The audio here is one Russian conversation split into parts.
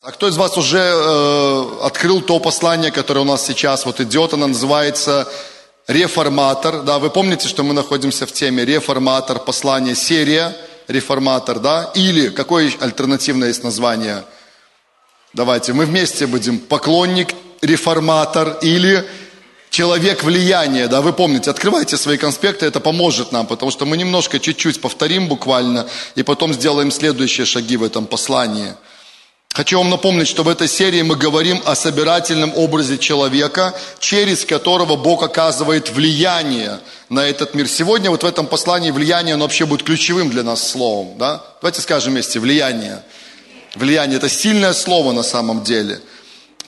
А кто из вас уже э, открыл то послание, которое у нас сейчас вот идет? Оно называется «Реформатор». Да, вы помните, что мы находимся в теме «Реформатор», послание, серия «Реформатор», да? Или какое альтернативное есть название? Давайте, мы вместе будем «Поклонник», «Реформатор» или человек влияния, да, вы помните, открывайте свои конспекты, это поможет нам, потому что мы немножко, чуть-чуть повторим буквально, и потом сделаем следующие шаги в этом послании – Хочу вам напомнить, что в этой серии мы говорим о собирательном образе человека, через которого Бог оказывает влияние на этот мир. Сегодня вот в этом послании влияние, оно вообще будет ключевым для нас словом. Да? Давайте скажем вместе, влияние. Влияние – это сильное слово на самом деле –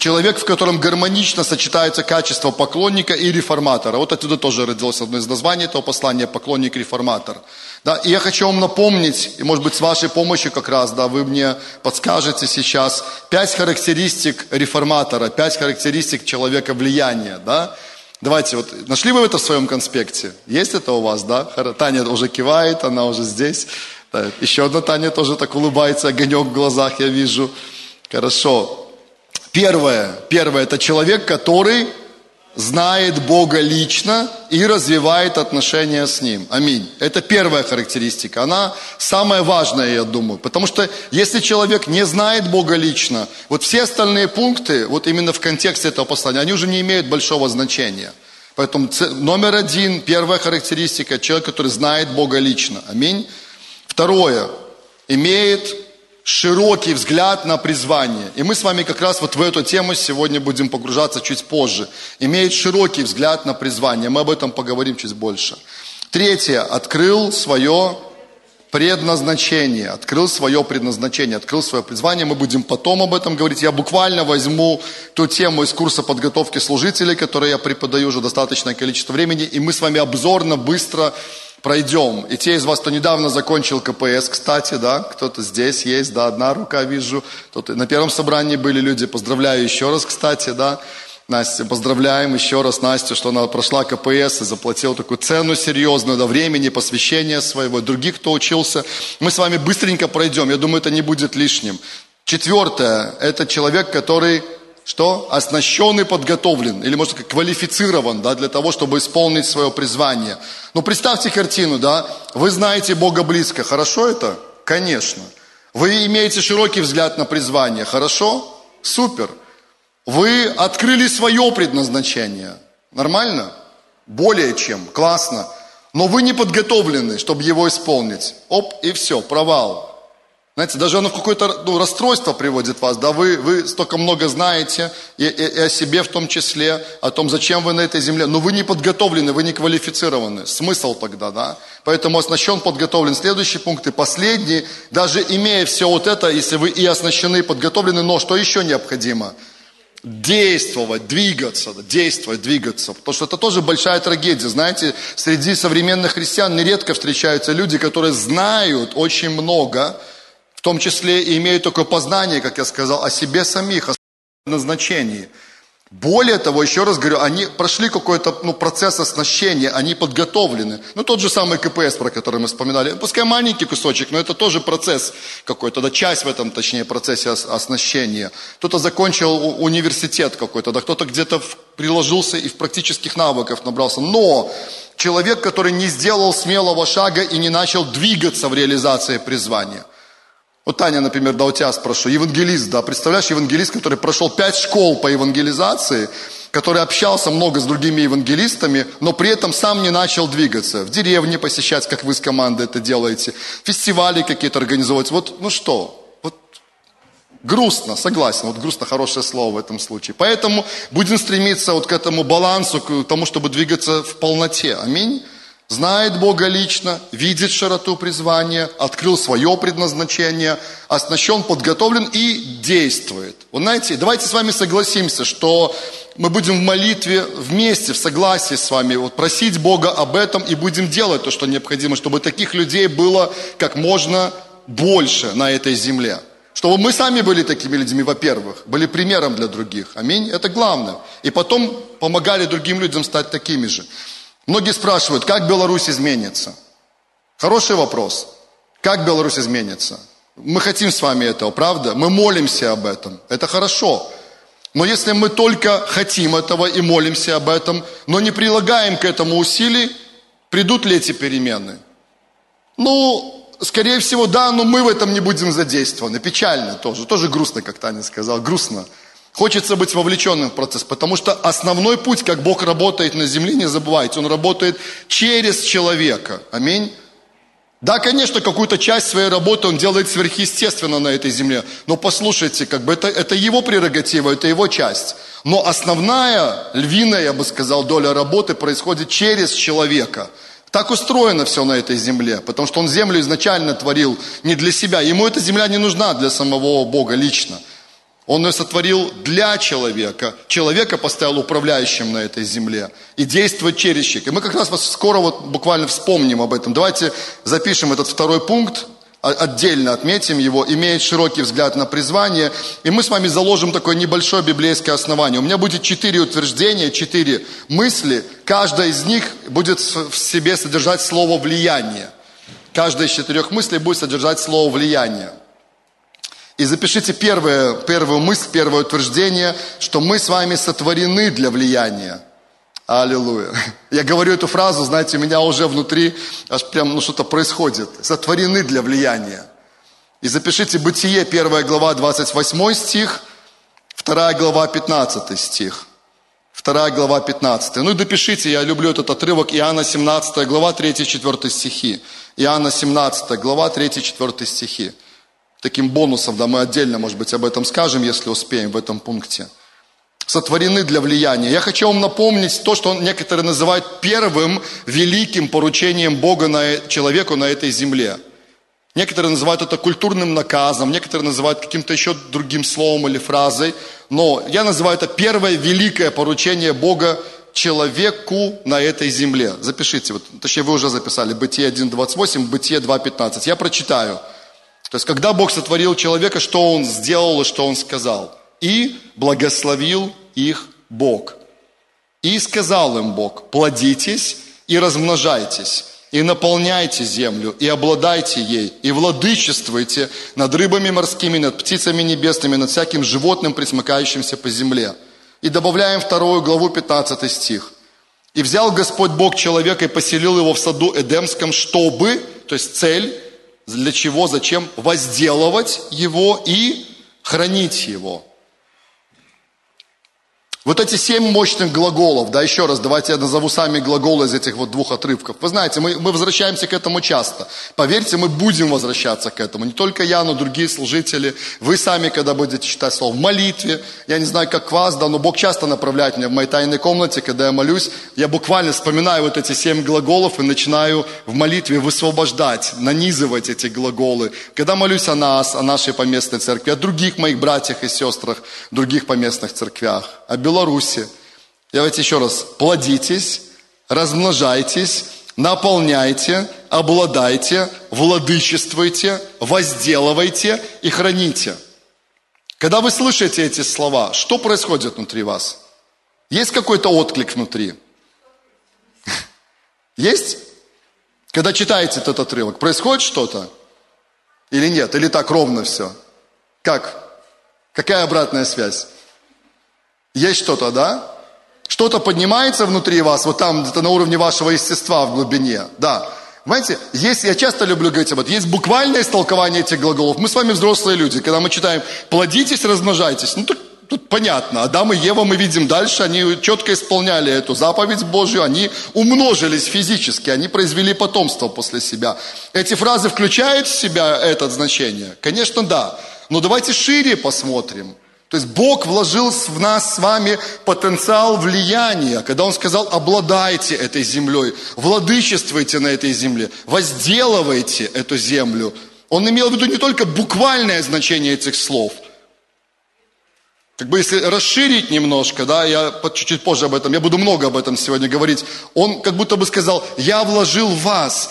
Человек, в котором гармонично сочетаются качества поклонника и реформатора. Вот отсюда тоже родилось одно из названий этого послания «Поклонник реформатор». Да, и я хочу вам напомнить, и может быть с вашей помощью как раз, да, вы мне подскажете сейчас, пять характеристик реформатора, пять характеристик человека влияния, да. Давайте, вот нашли вы это в своем конспекте? Есть это у вас, да? Таня уже кивает, она уже здесь. Да. Еще одна Таня тоже так улыбается, огонек в глазах я вижу. Хорошо. Первое, первое, это человек, который знает Бога лично и развивает отношения с Ним. Аминь. Это первая характеристика. Она самая важная, я думаю. Потому что если человек не знает Бога лично, вот все остальные пункты, вот именно в контексте этого послания, они уже не имеют большого значения. Поэтому номер один, первая характеристика, человек, который знает Бога лично. Аминь. Второе, имеет широкий взгляд на призвание. И мы с вами как раз вот в эту тему сегодня будем погружаться чуть позже. Имеет широкий взгляд на призвание. Мы об этом поговорим чуть больше. Третье. Открыл свое предназначение. Открыл свое предназначение, открыл свое призвание. Мы будем потом об этом говорить. Я буквально возьму ту тему из курса подготовки служителей, который я преподаю уже достаточное количество времени. И мы с вами обзорно, быстро пройдем. И те из вас, кто недавно закончил КПС, кстати, да, кто-то здесь есть, да, одна рука вижу. Тут на первом собрании были люди, поздравляю еще раз, кстати, да. Настя, поздравляем еще раз Настю, что она прошла КПС и заплатила такую цену серьезную, до времени, посвящения своего, других, кто учился. Мы с вами быстренько пройдем, я думаю, это не будет лишним. Четвертое, это человек, который что? Оснащен и подготовлен, или может сказать, квалифицирован, да, для того, чтобы исполнить свое призвание. Ну, представьте картину, да, вы знаете Бога близко, хорошо это? Конечно. Вы имеете широкий взгляд на призвание, хорошо? Супер. Вы открыли свое предназначение, нормально? Более чем, классно. Но вы не подготовлены, чтобы его исполнить. Оп, и все, провал. Знаете, даже оно в какое-то ну, расстройство приводит вас, да, вы, вы столько много знаете, и, и, и о себе в том числе, о том, зачем вы на этой земле, но вы не подготовлены, вы не квалифицированы. Смысл тогда, да? Поэтому оснащен, подготовлен. Следующий пункт и последний, даже имея все вот это, если вы и оснащены, и подготовлены, но что еще необходимо? действовать, двигаться, действовать, двигаться. Потому что это тоже большая трагедия. Знаете, среди современных христиан нередко встречаются люди, которые знают очень много, в том числе и имеют такое познание, как я сказал, о себе самих, о назначении. Более того, еще раз говорю, они прошли какой-то ну, процесс оснащения, они подготовлены. Ну, тот же самый КПС, про который мы вспоминали. Пускай маленький кусочек, но это тоже процесс какой-то, да, часть в этом, точнее, процессе оснащения. Кто-то закончил университет какой-то, да, кто-то где-то приложился и в практических навыках набрался. Но человек, который не сделал смелого шага и не начал двигаться в реализации призвания – вот Таня, например, да, у тебя спрошу, евангелист, да, представляешь, евангелист, который прошел пять школ по евангелизации, который общался много с другими евангелистами, но при этом сам не начал двигаться. В деревне посещать, как вы с командой это делаете, фестивали какие-то организовывать. Вот, ну что, вот грустно, согласен, вот грустно хорошее слово в этом случае. Поэтому будем стремиться вот к этому балансу, к тому, чтобы двигаться в полноте. Аминь знает Бога лично, видит широту призвания, открыл свое предназначение, оснащен, подготовлен и действует. Вы знаете, давайте с вами согласимся, что мы будем в молитве вместе, в согласии с вами, вот просить Бога об этом и будем делать то, что необходимо, чтобы таких людей было как можно больше на этой земле. Чтобы мы сами были такими людьми, во-первых, были примером для других. Аминь. Это главное. И потом помогали другим людям стать такими же. Многие спрашивают, как Беларусь изменится? Хороший вопрос. Как Беларусь изменится? Мы хотим с вами этого, правда? Мы молимся об этом. Это хорошо. Но если мы только хотим этого и молимся об этом, но не прилагаем к этому усилий, придут ли эти перемены? Ну, скорее всего, да, но мы в этом не будем задействованы. Печально тоже, тоже грустно, как Таня сказала, грустно. Хочется быть вовлеченным в процесс, потому что основной путь, как Бог работает на земле, не забывайте, Он работает через человека. Аминь. Да, конечно, какую-то часть своей работы он делает сверхъестественно на этой земле. Но послушайте, как бы это, это его прерогатива, это его часть. Но основная, львиная, я бы сказал, доля работы происходит через человека. Так устроено все на этой земле, потому что он землю изначально творил не для себя. Ему эта земля не нужна для самого Бога лично. Он ее сотворил для человека. Человека поставил управляющим на этой земле. И действует через человека. И мы как раз скоро вот буквально вспомним об этом. Давайте запишем этот второй пункт, отдельно отметим его, имеет широкий взгляд на призвание. И мы с вами заложим такое небольшое библейское основание. У меня будет четыре утверждения, четыре мысли. Каждая из них будет в себе содержать слово «влияние». Каждая из четырех мыслей будет содержать слово «влияние». И запишите первое, первую мысль, первое утверждение, что мы с вами сотворены для влияния. Аллилуйя. Я говорю эту фразу, знаете, у меня уже внутри аж прям ну, что-то происходит. Сотворены для влияния. И запишите Бытие, 1 глава, 28 стих, 2 глава, 15 стих. 2 глава, 15. Ну и допишите, я люблю этот отрывок, Иоанна 17 глава, 3-4 стихи. Иоанна 17 глава, 3-4 стихи таким бонусом, да, мы отдельно, может быть, об этом скажем, если успеем в этом пункте. Сотворены для влияния. Я хочу вам напомнить то, что некоторые называют первым великим поручением Бога на, человеку на этой земле. Некоторые называют это культурным наказом, некоторые называют каким-то еще другим словом или фразой. Но я называю это первое великое поручение Бога человеку на этой земле. Запишите, вот, точнее вы уже записали, Бытие 1.28, Бытие 2.15. Я прочитаю. То есть, когда Бог сотворил человека, что Он сделал и что Он сказал? И благословил их Бог. И сказал им Бог, плодитесь и размножайтесь, и наполняйте землю, и обладайте ей, и владычествуйте над рыбами морскими, над птицами небесными, над всяким животным, присмыкающимся по земле. И добавляем вторую главу, 15 стих. И взял Господь Бог человека и поселил его в саду Эдемском, чтобы, то есть цель, для чего, зачем? Возделывать его и хранить его. Вот эти семь мощных глаголов, да, еще раз, давайте я назову сами глаголы из этих вот двух отрывков. Вы знаете, мы, мы возвращаемся к этому часто. Поверьте, мы будем возвращаться к этому. Не только я, но другие служители. Вы сами, когда будете читать слово в молитве, я не знаю, как вас, да, но Бог часто направляет меня в моей тайной комнате, когда я молюсь, я буквально вспоминаю вот эти семь глаголов и начинаю в молитве высвобождать, нанизывать эти глаголы. Когда молюсь о нас, о нашей поместной церкви, о других моих братьях и сестрах, других поместных церквях, о Беларуси. Давайте еще раз. Плодитесь, размножайтесь, наполняйте, обладайте, владычествуйте, возделывайте и храните. Когда вы слышите эти слова, что происходит внутри вас? Есть какой-то отклик внутри? Есть? Когда читаете этот отрывок, происходит что-то? Или нет? Или так ровно все? Как? Какая обратная связь? Есть что-то, да? Что-то поднимается внутри вас, вот там, где-то на уровне вашего естества в глубине, да. Понимаете, есть, я часто люблю говорить об этом, есть буквальное истолкование этих глаголов. Мы с вами взрослые люди, когда мы читаем «плодитесь, размножайтесь», ну тут, тут понятно. Адам и Ева мы видим дальше, они четко исполняли эту заповедь Божью, они умножились физически, они произвели потомство после себя. Эти фразы включают в себя это значение? Конечно, да. Но давайте шире посмотрим. То есть Бог вложил в нас с вами потенциал влияния, когда Он сказал, обладайте этой землей, владычествуйте на этой земле, возделывайте эту землю. Он имел в виду не только буквальное значение этих слов. Как бы если расширить немножко, да, я чуть-чуть позже об этом, я буду много об этом сегодня говорить. Он как будто бы сказал, я вложил в вас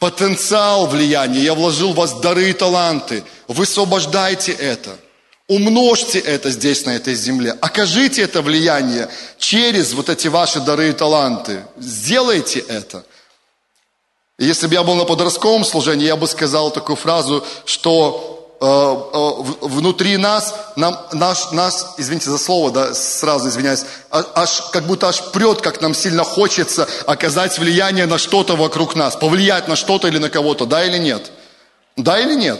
потенциал влияния, я вложил в вас дары и таланты, высвобождайте это – Умножьте это здесь, на этой земле. Окажите это влияние через вот эти ваши дары и таланты. Сделайте это. Если бы я был на подростковом служении, я бы сказал такую фразу, что э, э, внутри нас, нам, наш, нас, извините за слово, да, сразу извиняюсь, а, аж, как будто аж прет, как нам сильно хочется оказать влияние на что-то вокруг нас, повлиять на что-то или на кого-то, да или нет? Да или нет?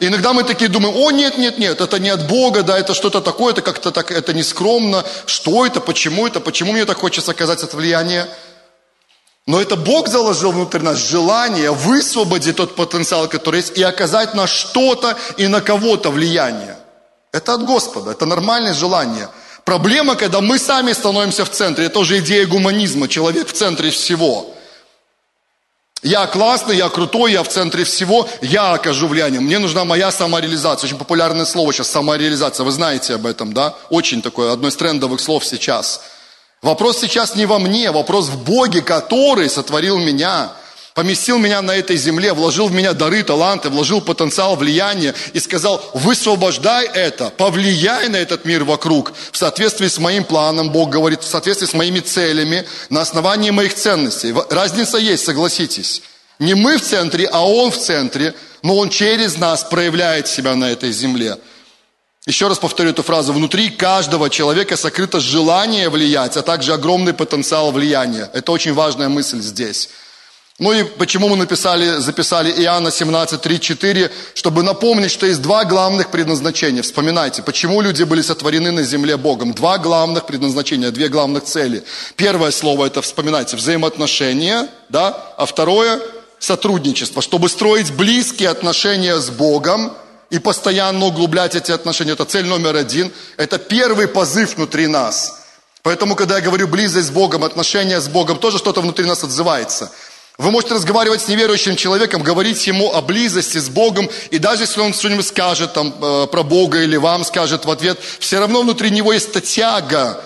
И иногда мы такие думаем, о, нет, нет, нет, это не от Бога, да, это что-то такое, это как-то так, это нескромно, что это, почему это, почему мне так хочется оказать это влияние? Но это Бог заложил внутрь нас желание высвободить тот потенциал, который есть, и оказать на что-то и на кого-то влияние. Это от Господа, это нормальное желание. Проблема, когда мы сами становимся в центре, это уже идея гуманизма, человек в центре всего. Я классный, я крутой, я в центре всего, я окажу влияние. Мне нужна моя самореализация. Очень популярное слово сейчас самореализация. Вы знаете об этом, да? Очень такое, одно из трендовых слов сейчас – Вопрос сейчас не во мне, вопрос в Боге, который сотворил меня, поместил меня на этой земле, вложил в меня дары, таланты, вложил потенциал, влияние и сказал, высвобождай это, повлияй на этот мир вокруг в соответствии с моим планом, Бог говорит, в соответствии с моими целями, на основании моих ценностей. Разница есть, согласитесь. Не мы в центре, а Он в центре, но Он через нас проявляет себя на этой земле. Еще раз повторю эту фразу. Внутри каждого человека сокрыто желание влиять, а также огромный потенциал влияния. Это очень важная мысль здесь. Ну и почему мы написали, записали Иоанна 17, 3, 4, чтобы напомнить, что есть два главных предназначения. Вспоминайте, почему люди были сотворены на земле Богом. Два главных предназначения, две главных цели. Первое слово это, вспоминайте, взаимоотношения, да, а второе – сотрудничество. Чтобы строить близкие отношения с Богом – и постоянно углублять эти отношения. Это цель номер один. Это первый позыв внутри нас. Поэтому, когда я говорю близость с Богом, отношения с Богом, тоже что-то внутри нас отзывается. Вы можете разговаривать с неверующим человеком, говорить ему о близости с Богом, и даже если он что-нибудь скажет там, э, про Бога или вам скажет в ответ, все равно внутри него есть тяга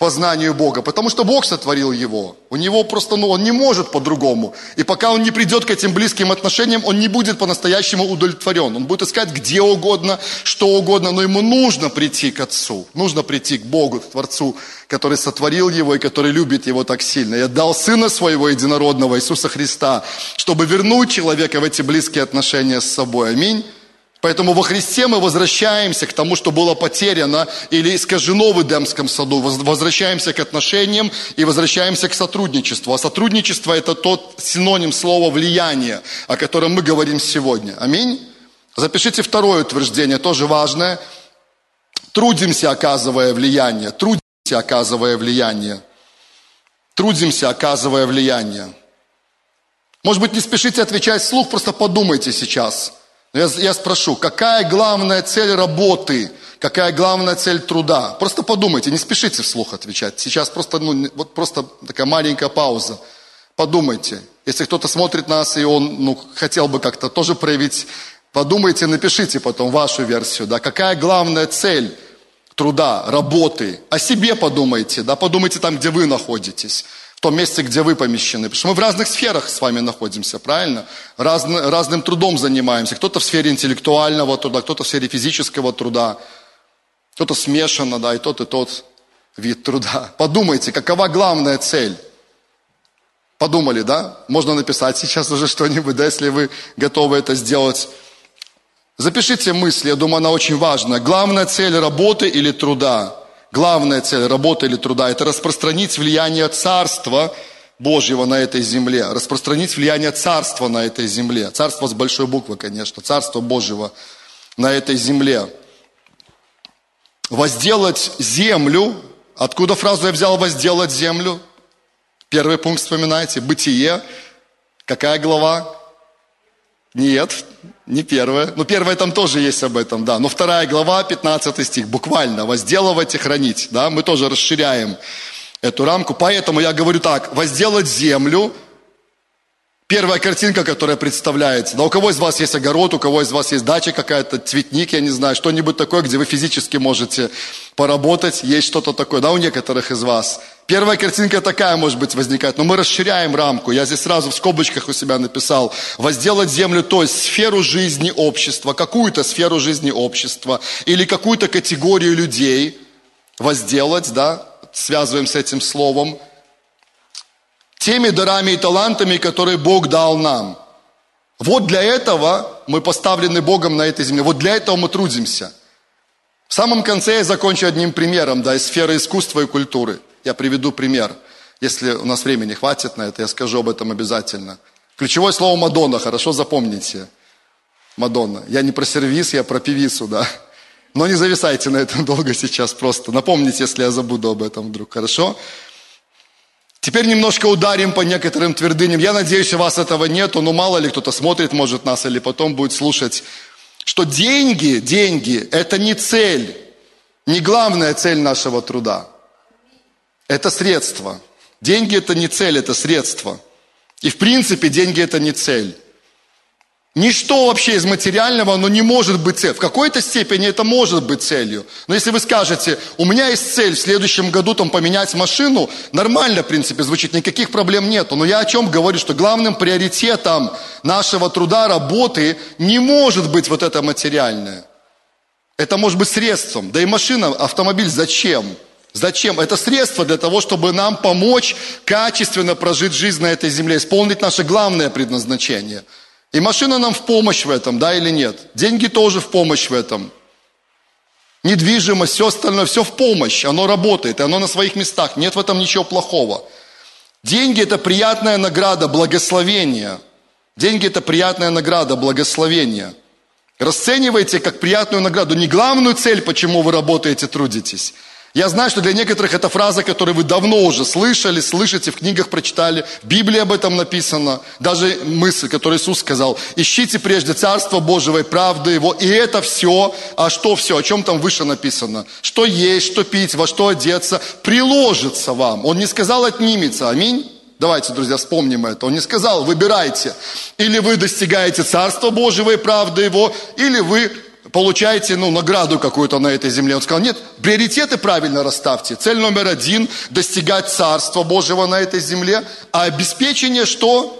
познанию Бога, потому что Бог сотворил его. У него просто, ну, он не может по-другому. И пока он не придет к этим близким отношениям, он не будет по-настоящему удовлетворен. Он будет искать где угодно, что угодно, но ему нужно прийти к Отцу, нужно прийти к Богу, к Творцу, который сотворил его и который любит его так сильно. И отдал Сына Своего Единородного, Иисуса Христа, чтобы вернуть человека в эти близкие отношения с собой. Аминь. Поэтому во Христе мы возвращаемся к тому, что было потеряно или искажено в Эдемском саду. Возвращаемся к отношениям и возвращаемся к сотрудничеству. А сотрудничество – это тот синоним слова «влияние», о котором мы говорим сегодня. Аминь. Запишите второе утверждение, тоже важное. Трудимся, оказывая влияние. Трудимся, оказывая влияние. Трудимся, оказывая влияние. Может быть, не спешите отвечать вслух, просто подумайте сейчас – я, я спрошу, какая главная цель работы, какая главная цель труда? Просто подумайте, не спешите вслух отвечать. Сейчас просто, ну, вот просто такая маленькая пауза. Подумайте. Если кто-то смотрит нас, и он ну, хотел бы как-то тоже проявить, подумайте, напишите потом вашу версию. Да, какая главная цель труда, работы? О себе подумайте, да, подумайте там, где вы находитесь в том месте, где вы помещены. Потому что мы в разных сферах с вами находимся, правильно? Разно, разным трудом занимаемся. Кто-то в сфере интеллектуального труда, кто-то в сфере физического труда, кто-то смешанно, да, и тот, и тот вид труда. Подумайте, какова главная цель? Подумали, да? Можно написать сейчас уже что-нибудь, да, если вы готовы это сделать. Запишите мысли, я думаю, она очень важна. Главная цель работы или труда? Главная цель работы или труда – это распространить влияние Царства Божьего на этой земле, распространить влияние Царства на этой земле. Царство с большой буквы, конечно, Царство Божьего на этой земле. Возделать землю. Откуда фразу я взял «возделать землю»? Первый пункт вспоминайте. Бытие. Какая глава? Нет, не первая. Ну, первая там тоже есть об этом, да. Но вторая глава, 15 стих, буквально, возделывать и хранить, да. Мы тоже расширяем эту рамку. Поэтому я говорю так, возделать землю – Первая картинка, которая представляется. Да у кого из вас есть огород, у кого из вас есть дача какая-то, цветник, я не знаю, что-нибудь такое, где вы физически можете поработать, есть что-то такое, да, у некоторых из вас. Первая картинка такая, может быть, возникает, но мы расширяем рамку. Я здесь сразу в скобочках у себя написал, возделать землю, то есть сферу жизни общества, какую-то сферу жизни общества или какую-то категорию людей возделать, да, связываем с этим словом, теми дарами и талантами, которые Бог дал нам. Вот для этого Мы поставлены Богом на этой земле. Вот для этого мы трудимся. В самом конце я закончу одним примером, да, из сферы искусства и культуры. Я приведу пример. Если у нас времени хватит на это, я скажу об этом обязательно. Ключевое слово Мадонна, хорошо запомните. Мадонна. Я не про сервис, я про певицу, да. Но не зависайте на этом долго сейчас просто. Напомните, если я забуду об этом вдруг, хорошо? Теперь немножко ударим по некоторым твердыням. Я надеюсь, у вас этого нету, но мало ли кто-то смотрит, может, нас или потом будет слушать, что деньги, деньги – это не цель, не главная цель нашего труда. Это средство. Деньги – это не цель, это средство. И в принципе деньги – это не цель. Ничто вообще из материального, оно не может быть целью. В какой-то степени это может быть целью. Но если вы скажете, у меня есть цель в следующем году там поменять машину, нормально, в принципе, звучит, никаких проблем нету. Но я о чем говорю, что главным приоритетом нашего труда, работы не может быть вот это материальное. Это может быть средством. Да и машина, автомобиль зачем? Зачем? Это средство для того, чтобы нам помочь качественно прожить жизнь на этой земле, исполнить наше главное предназначение – и машина нам в помощь в этом, да или нет? Деньги тоже в помощь в этом. Недвижимость, все остальное, все в помощь. Оно работает, оно на своих местах. Нет в этом ничего плохого. Деньги – это приятная награда, благословение. Деньги – это приятная награда, благословение. Расценивайте как приятную награду. Не главную цель, почему вы работаете, трудитесь – я знаю, что для некоторых это фраза, которую вы давно уже слышали, слышите, в книгах прочитали, в Библии об этом написано. Даже мысль, которую Иисус сказал, ищите прежде Царство Божьего и правды Его, и это все, а что все, о чем там выше написано? Что есть, что пить, во что одеться, приложится вам. Он не сказал отнимется, аминь. Давайте, друзья, вспомним это. Он не сказал, выбирайте. Или вы достигаете Царства Божьего и правды Его, или вы получаете ну, награду какую-то на этой земле. Он сказал, нет, приоритеты правильно расставьте. Цель номер один – достигать Царства Божьего на этой земле, а обеспечение что?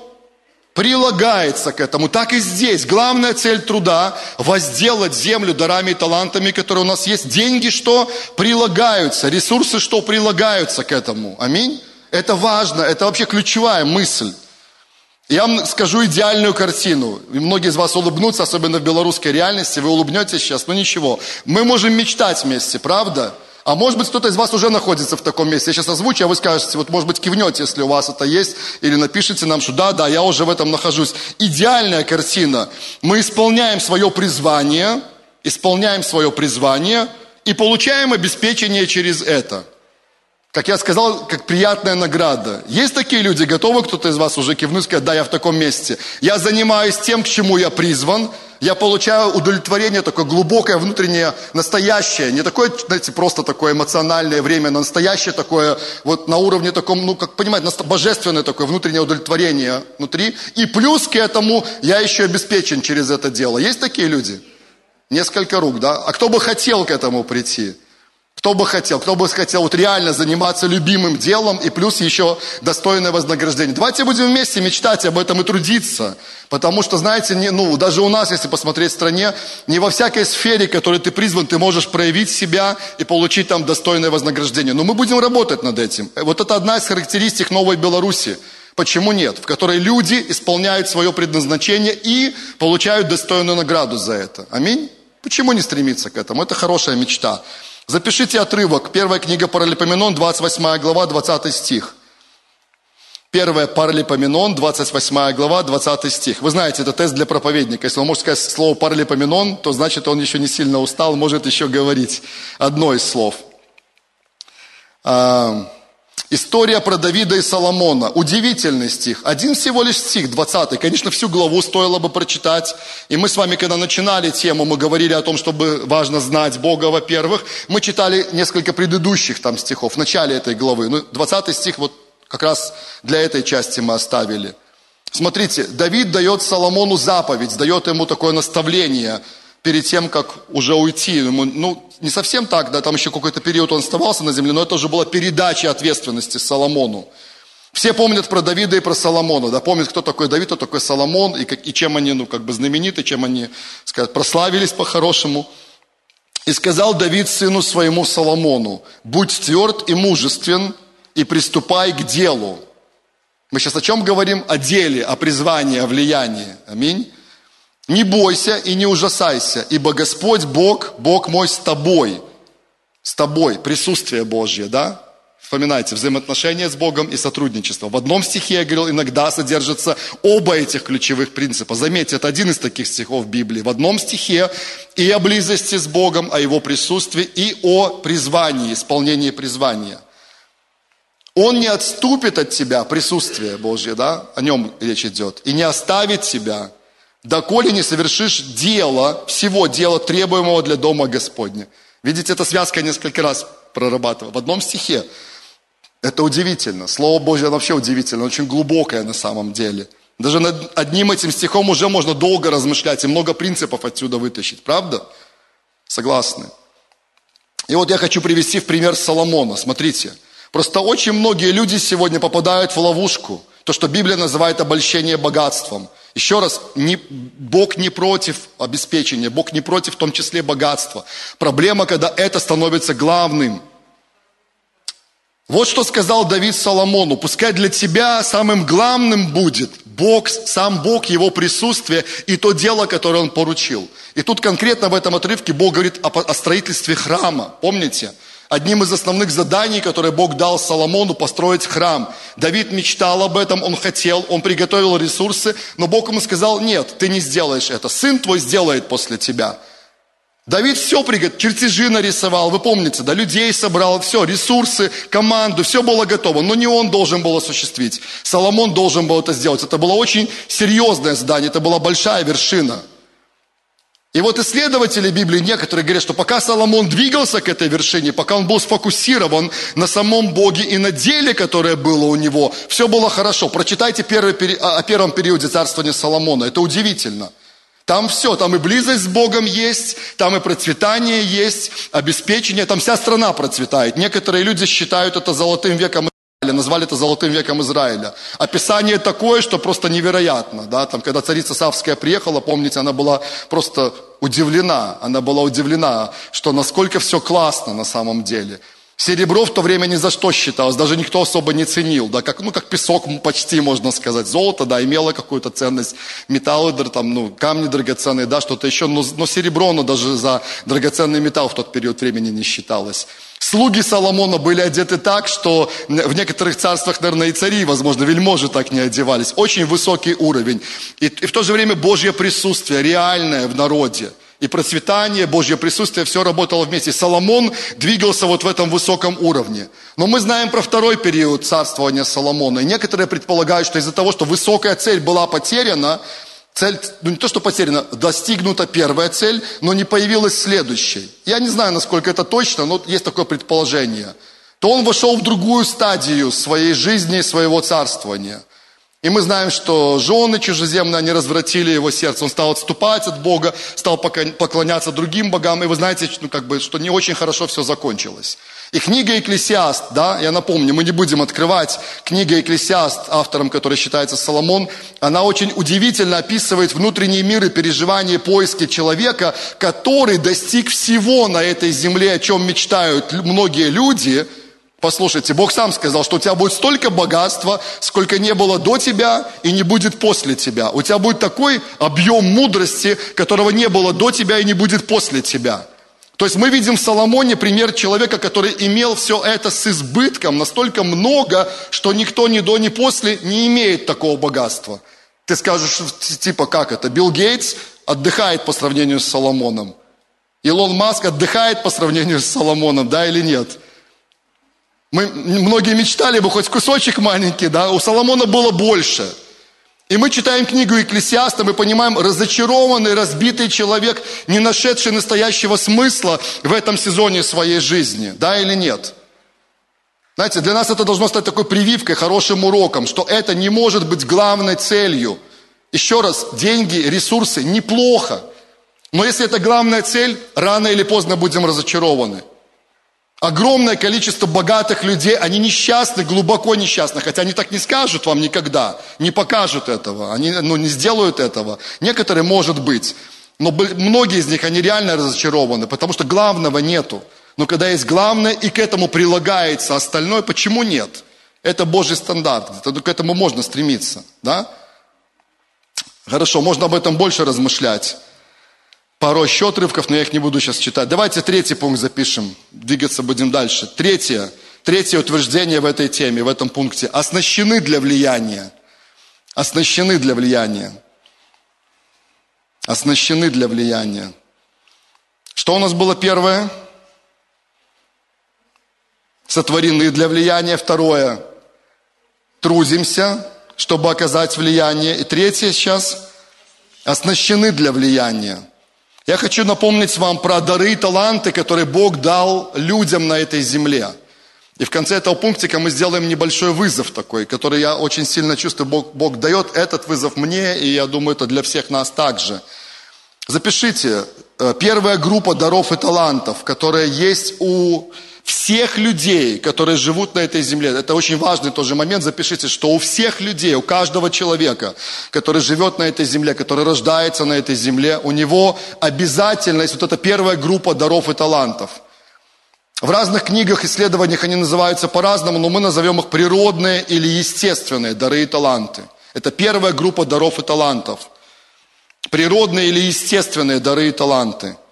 Прилагается к этому. Так и здесь. Главная цель труда – возделать землю дарами и талантами, которые у нас есть. Деньги что? Прилагаются. Ресурсы что? Прилагаются к этому. Аминь. Это важно, это вообще ключевая мысль. Я вам скажу идеальную картину. И многие из вас улыбнутся, особенно в белорусской реальности. Вы улыбнетесь сейчас, но ничего. Мы можем мечтать вместе, правда? А может быть, кто-то из вас уже находится в таком месте. Я сейчас озвучу, а вы скажете, вот может быть, кивнете, если у вас это есть, или напишите нам, что да, да, я уже в этом нахожусь. Идеальная картина. Мы исполняем свое призвание, исполняем свое призвание и получаем обеспечение через это – как я сказал, как приятная награда. Есть такие люди, готовы кто-то из вас уже кивнуть, сказать, да, я в таком месте. Я занимаюсь тем, к чему я призван, я получаю удовлетворение такое глубокое, внутреннее, настоящее, не такое, знаете, просто такое эмоциональное время, но настоящее такое, вот на уровне таком, ну, как понимаете, божественное такое внутреннее удовлетворение внутри. И плюс к этому я еще обеспечен через это дело. Есть такие люди? Несколько рук, да? А кто бы хотел к этому прийти? Кто бы хотел, кто бы хотел вот реально заниматься любимым делом и плюс еще достойное вознаграждение. Давайте будем вместе мечтать об этом и трудиться. Потому что, знаете, не, ну, даже у нас, если посмотреть в стране, не во всякой сфере, в которой ты призван, ты можешь проявить себя и получить там достойное вознаграждение. Но мы будем работать над этим. Вот это одна из характеристик новой Беларуси. Почему нет? В которой люди исполняют свое предназначение и получают достойную награду за это. Аминь? Почему не стремиться к этому? Это хорошая мечта. Запишите отрывок. Первая книга Паралипоменон, 28 глава, 20 стих. Первая Паралипоменон, 28 глава, 20 стих. Вы знаете, это тест для проповедника. Если он может сказать слово Паралипоменон, то значит он еще не сильно устал, может еще говорить одно из слов. А, История про Давида и Соломона. Удивительный стих. Один всего лишь стих, 20. Конечно, всю главу стоило бы прочитать. И мы с вами, когда начинали тему, мы говорили о том, чтобы важно знать Бога, во-первых. Мы читали несколько предыдущих там стихов в начале этой главы. Ну, 20 стих вот как раз для этой части мы оставили. Смотрите, Давид дает Соломону заповедь, дает ему такое наставление – перед тем, как уже уйти. Ему, ну, не совсем так, да, там еще какой-то период он оставался на земле, но это уже была передача ответственности Соломону. Все помнят про Давида и про Соломона, да, помнят, кто такой Давид, кто такой Соломон, и, как, и чем они, ну, как бы знамениты, чем они, сказать, прославились по-хорошему. И сказал Давид сыну своему Соломону, будь тверд и мужествен, и приступай к делу. Мы сейчас о чем говорим? О деле, о призвании, о влиянии. Аминь. Не бойся и не ужасайся, ибо Господь Бог, Бог мой с тобой. С тобой, присутствие Божье, да? Вспоминайте, взаимоотношения с Богом и сотрудничество. В одном стихе, я говорил, иногда содержатся оба этих ключевых принципа. Заметьте, это один из таких стихов Библии. В одном стихе и о близости с Богом, о Его присутствии, и о призвании, исполнении призвания. Он не отступит от тебя, присутствие Божье, да, о нем речь идет, и не оставит тебя, доколе не совершишь дело, всего дела, требуемого для дома Господня. Видите, эта связка несколько раз прорабатывала. В одном стихе это удивительно. Слово Божье вообще удивительно, очень глубокое на самом деле. Даже над одним этим стихом уже можно долго размышлять и много принципов отсюда вытащить. Правда? Согласны? И вот я хочу привести в пример Соломона. Смотрите. Просто очень многие люди сегодня попадают в ловушку. То, что Библия называет обольщение богатством. Еще раз, не, Бог не против обеспечения, Бог не против в том числе богатства. Проблема, когда это становится главным – вот что сказал Давид Соломону. Пускай для тебя самым главным будет Бог, сам Бог, Его присутствие и то дело, которое Он поручил. И тут конкретно в этом отрывке Бог говорит о, о строительстве храма. Помните? Одним из основных заданий, которые Бог дал Соломону, построить храм. Давид мечтал об этом, он хотел, он приготовил ресурсы, но Бог ему сказал, нет, ты не сделаешь это, сын твой сделает после тебя. Давид все приготовил, чертежи нарисовал, вы помните, да, людей собрал, все, ресурсы, команду, все было готово, но не он должен был осуществить. Соломон должен был это сделать. Это было очень серьезное задание, это была большая вершина. И вот исследователи Библии некоторые говорят, что пока Соломон двигался к этой вершине, пока он был сфокусирован на самом Боге и на деле, которое было у него, все было хорошо. Прочитайте первый, о первом периоде царствования Соломона, это удивительно. Там все, там и близость с Богом есть, там и процветание есть, обеспечение, там вся страна процветает. Некоторые люди считают это золотым веком назвали это золотым веком Израиля. Описание такое, что просто невероятно. Да? Там, когда царица Савская приехала, помните, она была просто удивлена, она была удивлена, что насколько все классно на самом деле. Серебро в то время ни за что считалось, даже никто особо не ценил, да, как, ну, как песок почти, можно сказать. Золото, да, имело какую-то ценность, металлы, там, ну, камни драгоценные, да, что-то еще, но, но серебро, оно даже за драгоценный металл в тот период времени не считалось. Слуги Соломона были одеты так, что в некоторых царствах, наверное, и цари, возможно, вельможи так не одевались. Очень высокий уровень. И, и в то же время Божье присутствие, реальное в народе – и процветание, Божье присутствие, все работало вместе. Соломон двигался вот в этом высоком уровне. Но мы знаем про второй период царствования Соломона. И некоторые предполагают, что из-за того, что высокая цель была потеряна, цель, ну не то, что потеряна, достигнута первая цель, но не появилась следующая. Я не знаю, насколько это точно, но есть такое предположение. То он вошел в другую стадию своей жизни, своего царствования. И мы знаем, что жены чужеземные, они развратили его сердце. Он стал отступать от Бога, стал поклоняться другим богам. И вы знаете, ну, как бы, что не очень хорошо все закончилось. И книга «Экклесиаст», да, я напомню, мы не будем открывать, книга «Экклесиаст», автором которой считается Соломон, она очень удивительно описывает внутренний мир и переживания поиски человека, который достиг всего на этой земле, о чем мечтают многие люди – Послушайте, Бог сам сказал, что у тебя будет столько богатства, сколько не было до тебя и не будет после тебя. У тебя будет такой объем мудрости, которого не было до тебя и не будет после тебя. То есть мы видим в Соломоне пример человека, который имел все это с избытком, настолько много, что никто ни до, ни после не имеет такого богатства. Ты скажешь, типа, как это? Билл Гейтс отдыхает по сравнению с Соломоном. Илон Маск отдыхает по сравнению с Соломоном, да или нет? Мы, многие мечтали бы хоть кусочек маленький, да, у Соломона было больше. И мы читаем книгу Екклесиаста, мы понимаем, разочарованный, разбитый человек, не нашедший настоящего смысла в этом сезоне своей жизни, да или нет? Знаете, для нас это должно стать такой прививкой, хорошим уроком, что это не может быть главной целью. Еще раз, деньги, ресурсы неплохо. Но если это главная цель, рано или поздно будем разочарованы. Огромное количество богатых людей, они несчастны, глубоко несчастны, хотя они так не скажут вам никогда, не покажут этого, они ну, не сделают этого. Некоторые, может быть, но многие из них, они реально разочарованы, потому что главного нету. Но когда есть главное, и к этому прилагается остальное, почему нет? Это Божий стандарт, к этому можно стремиться, да? Хорошо, можно об этом больше размышлять. Пару еще отрывков, но я их не буду сейчас читать. Давайте третий пункт запишем. Двигаться будем дальше. Третье. Третье утверждение в этой теме, в этом пункте. Оснащены для влияния. Оснащены для влияния. Оснащены для влияния. Что у нас было первое? Сотворены для влияния. Второе. Трудимся, чтобы оказать влияние. И третье сейчас. Оснащены для влияния. Я хочу напомнить вам про дары и таланты, которые Бог дал людям на этой земле. И в конце этого пунктика мы сделаем небольшой вызов такой, который я очень сильно чувствую, Бог, Бог дает этот вызов мне, и я думаю, это для всех нас также. Запишите, э, первая группа даров и талантов, которая есть у всех людей, которые живут на этой земле, это очень важный тоже момент, запишите, что у всех людей, у каждого человека, который живет на этой земле, который рождается на этой земле, у него обязательно есть вот эта первая группа даров и талантов. В разных книгах, исследованиях они называются по-разному, но мы назовем их природные или естественные дары и таланты. Это первая группа даров и талантов. Природные или естественные дары и таланты –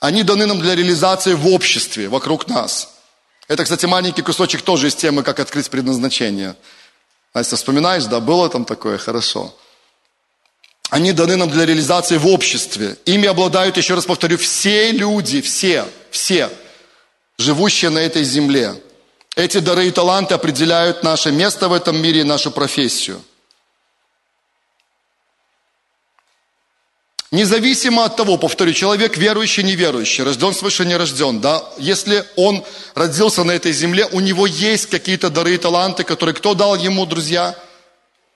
они даны нам для реализации в обществе, вокруг нас. Это, кстати, маленький кусочек тоже из темы «Как открыть предназначение». Настя, вспоминаешь, да, было там такое? Хорошо. Они даны нам для реализации в обществе. Ими обладают, еще раз повторю, все люди, все, все, живущие на этой земле. Эти дары и таланты определяют наше место в этом мире и нашу профессию – Независимо от того, повторю, человек верующий, неверующий, рожден свыше, не рожден, да, если он родился на этой земле, у него есть какие-то дары и таланты, которые кто дал ему, друзья?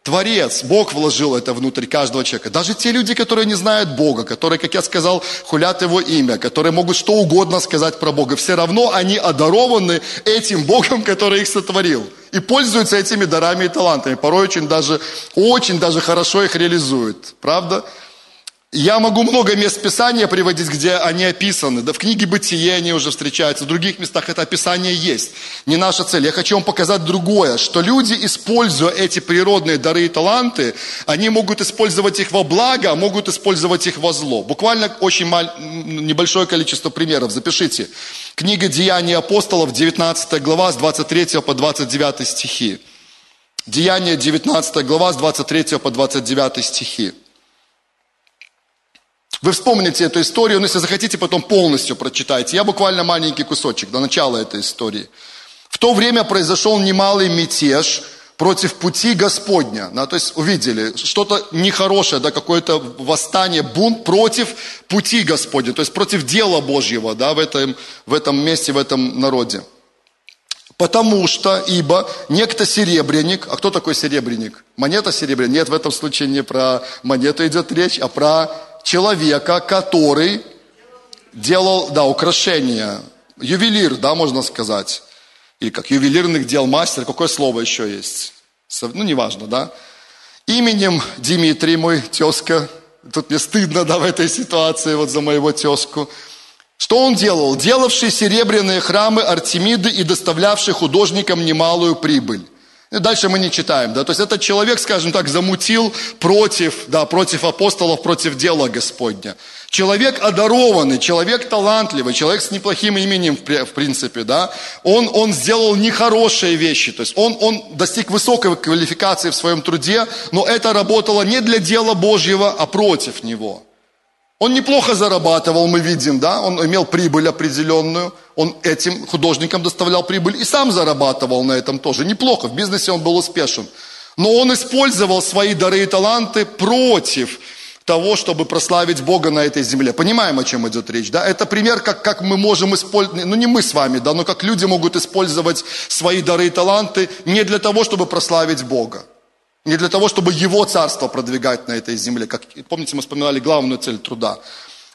Творец, Бог вложил это внутрь каждого человека. Даже те люди, которые не знают Бога, которые, как я сказал, хулят Его имя, которые могут что угодно сказать про Бога, все равно они одарованы этим Богом, который их сотворил. И пользуются этими дарами и талантами. Порой очень даже, очень даже хорошо их реализуют. Правда? Я могу много мест Писания приводить, где они описаны. Да в книге Бытие они уже встречаются, в других местах это описание есть. Не наша цель. Я хочу вам показать другое, что люди, используя эти природные дары и таланты, они могут использовать их во благо, а могут использовать их во зло. Буквально очень маль... небольшое количество примеров. Запишите. Книга Деяний апостолов, 19 глава, с 23 по 29 стихи. Деяния, 19 глава, с 23 по 29 стихи. Вы вспомните эту историю, но если захотите, потом полностью прочитайте. Я буквально маленький кусочек до начала этой истории. В то время произошел немалый мятеж против пути Господня. Да, то есть увидели, что-то нехорошее, да, какое-то восстание, бунт против пути Господня, то есть против дела Божьего да, в, этом, в этом месте, в этом народе. Потому что, ибо некто серебряник, а кто такой серебряник? Монета серебряная? Нет, в этом случае не про монету идет речь, а про человека, который делал, да, украшения, ювелир, да, можно сказать, или как ювелирных дел мастер, какое слово еще есть, ну, неважно, да, именем Дмитрий, мой тезка, тут мне стыдно, да, в этой ситуации, вот за моего тезку, что он делал? Делавший серебряные храмы Артемиды и доставлявший художникам немалую прибыль. Дальше мы не читаем, да, то есть этот человек, скажем так, замутил против, да, против апостолов, против дела Господня. Человек одарованный, человек талантливый, человек с неплохим именем, в принципе, да, он, он сделал нехорошие вещи, то есть он, он достиг высокой квалификации в своем труде, но это работало не для дела Божьего, а против него. Он неплохо зарабатывал, мы видим, да, он имел прибыль определенную, он этим художникам доставлял прибыль и сам зарабатывал на этом тоже. Неплохо, в бизнесе он был успешен. Но он использовал свои дары и таланты против того, чтобы прославить Бога на этой земле. Понимаем, о чем идет речь, да? Это пример, как, как мы можем использовать, ну не мы с вами, да, но как люди могут использовать свои дары и таланты не для того, чтобы прославить Бога. Не для того, чтобы его царство продвигать на этой земле. Как, помните, мы вспоминали главную цель труда.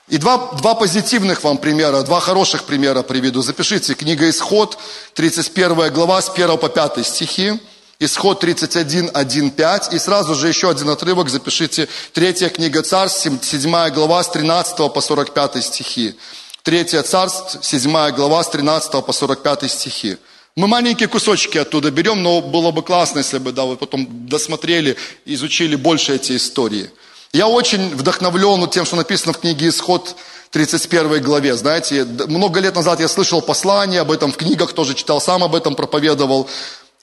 И два, два позитивных вам примера, два хороших примера приведу. Запишите. Книга Исход, 31 глава, с 1 по 5 стихи. Исход 31, 1, 5. И сразу же еще один отрывок запишите. Третья книга Царств, 7 глава, с 13 по 45 стихи. Третья Царств, 7 глава, с 13 по 45 стихи. Мы маленькие кусочки оттуда берем, но было бы классно, если бы да, вы потом досмотрели, изучили больше эти истории. Я очень вдохновлен тем, что написано в книге «Исход» 31 главе. Знаете, много лет назад я слышал послание об этом в книгах, тоже читал, сам об этом проповедовал.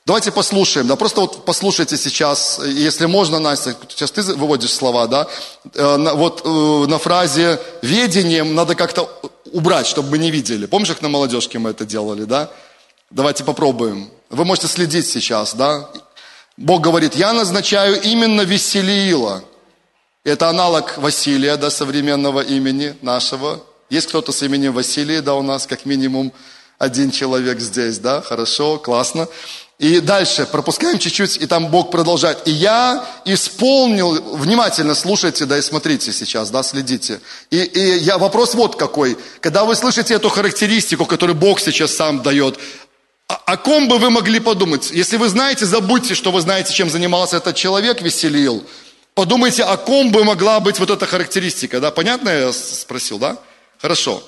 Давайте послушаем, да, просто вот послушайте сейчас, если можно, Настя, сейчас ты выводишь слова, да, э, вот э, на фразе «ведением» надо как-то убрать, чтобы мы не видели. Помнишь, как на молодежке мы это делали, да? Давайте попробуем. Вы можете следить сейчас, да? Бог говорит, я назначаю именно Веселиила. Это аналог Василия, да, современного имени нашего. Есть кто-то с именем Василий, да, у нас как минимум один человек здесь, да, хорошо, классно. И дальше, пропускаем чуть-чуть, и там Бог продолжает. И я исполнил, внимательно слушайте, да, и смотрите сейчас, да, следите. И, и я, вопрос вот какой. Когда вы слышите эту характеристику, которую Бог сейчас сам дает, о ком бы вы могли подумать? Если вы знаете, забудьте, что вы знаете, чем занимался этот человек, веселил. Подумайте, о ком бы могла быть вот эта характеристика, да? Понятно я спросил, да? Хорошо.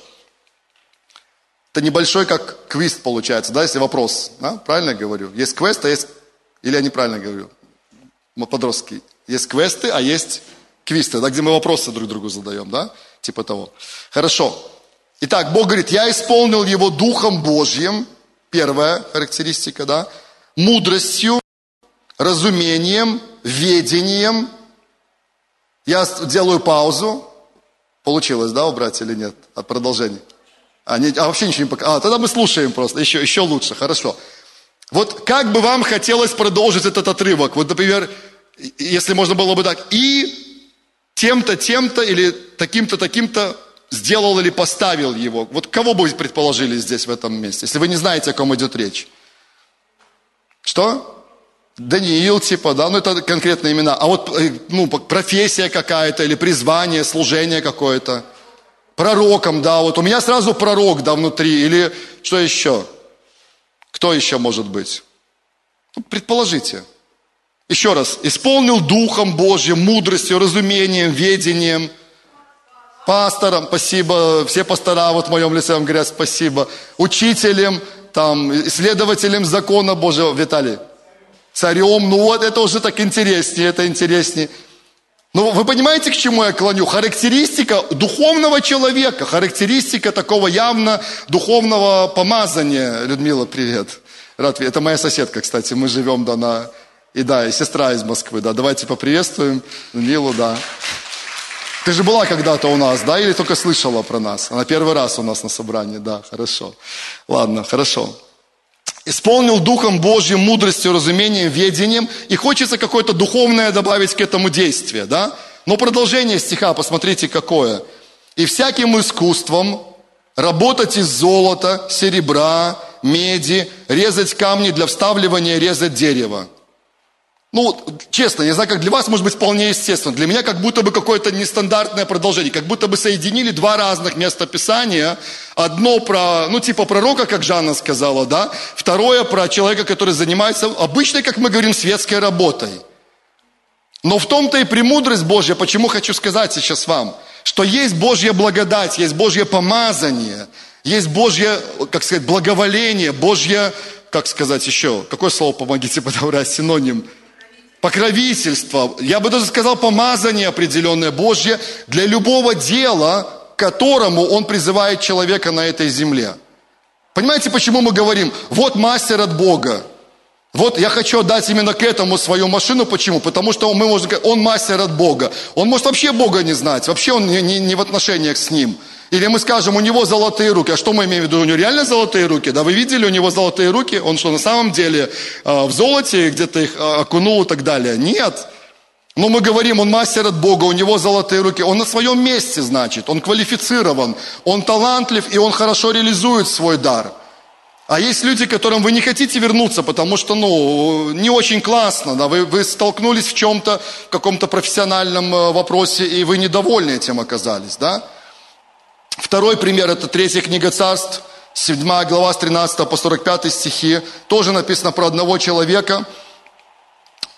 Это небольшой как квист получается, да, если вопрос. Да? Правильно я говорю? Есть квест, а есть... Или я неправильно говорю? Мы подростки. Есть квесты, а есть квисты, да, где мы вопросы друг другу задаем, да? Типа того. Хорошо. Итак, Бог говорит, я исполнил его Духом Божьим, первая характеристика, да, мудростью, разумением, ведением. Я делаю паузу. Получилось, да, убрать или нет? От продолжения. А, не, а вообще ничего не показывает. А, тогда мы слушаем просто. Еще, еще лучше, хорошо. Вот как бы вам хотелось продолжить этот отрывок? Вот, например, если можно было бы так. И тем-то, тем-то или таким-то, таким-то сделал или поставил его. Вот кого бы вы предположили здесь, в этом месте, если вы не знаете, о ком идет речь? Что? Даниил, типа, да, ну это конкретные имена. А вот, э, ну, профессия какая-то или призвание, служение какое-то. Пророком, да, вот у меня сразу пророк, да, внутри, или что еще? Кто еще может быть? Ну, предположите. Еще раз, исполнил Духом Божьим, мудростью, разумением, ведением, пастором, спасибо, все пастора вот в моем лице вам говорят спасибо, учителем, там, исследователем закона Божьего, Виталий, царем, ну вот это уже так интереснее, это интереснее. Но вы понимаете, к чему я клоню? Характеристика духовного человека, характеристика такого явно духовного помазания. Людмила, привет. Рад, это моя соседка, кстати, мы живем, да, на... И да, и сестра из Москвы, да. Давайте поприветствуем Людмилу, да. Ты же была когда-то у нас, да, или только слышала про нас? Она первый раз у нас на собрании, да, хорошо. Ладно, хорошо исполнил Духом Божьим, мудростью, разумением, ведением, и хочется какое-то духовное добавить к этому действию, да? Но продолжение стиха, посмотрите какое. «И всяким искусством работать из золота, серебра, меди, резать камни для вставливания, резать дерево». Ну, честно, я знаю, как для вас может быть вполне естественно. Для меня как будто бы какое-то нестандартное продолжение. Как будто бы соединили два разных места Писания. Одно про, ну, типа пророка, как Жанна сказала, да. Второе про человека, который занимается обычной, как мы говорим, светской работой. Но в том-то и премудрость Божья, почему хочу сказать сейчас вам, что есть Божья благодать, есть Божье помазание, есть Божье, как сказать, благоволение, Божье, как сказать еще, какое слово помогите подобрать, синоним – покровительство, я бы даже сказал помазание определенное Божье для любого дела, которому Он призывает человека на этой земле. Понимаете, почему мы говорим, вот мастер от Бога, вот я хочу отдать именно к этому свою машину. Почему? Потому что мы можем сказать, он мастер от Бога. Он может вообще Бога не знать, вообще он не, не, не в отношениях с Ним. Или мы скажем, у него золотые руки. А что мы имеем в виду? У него реально золотые руки? Да, вы видели, у него золотые руки? Он что, на самом деле э, в золоте где-то их э, окунул и так далее? Нет. Но мы говорим, он мастер от Бога, у него золотые руки. Он на своем месте, значит. Он квалифицирован, он талантлив, и он хорошо реализует свой дар. А есть люди, которым вы не хотите вернуться, потому что, ну, не очень классно, да, вы, вы столкнулись в чем-то, в каком-то профессиональном э, вопросе, и вы недовольны этим оказались, да? Второй пример – это третья книга царств, 7 глава с 13 по 45 стихи. Тоже написано про одного человека,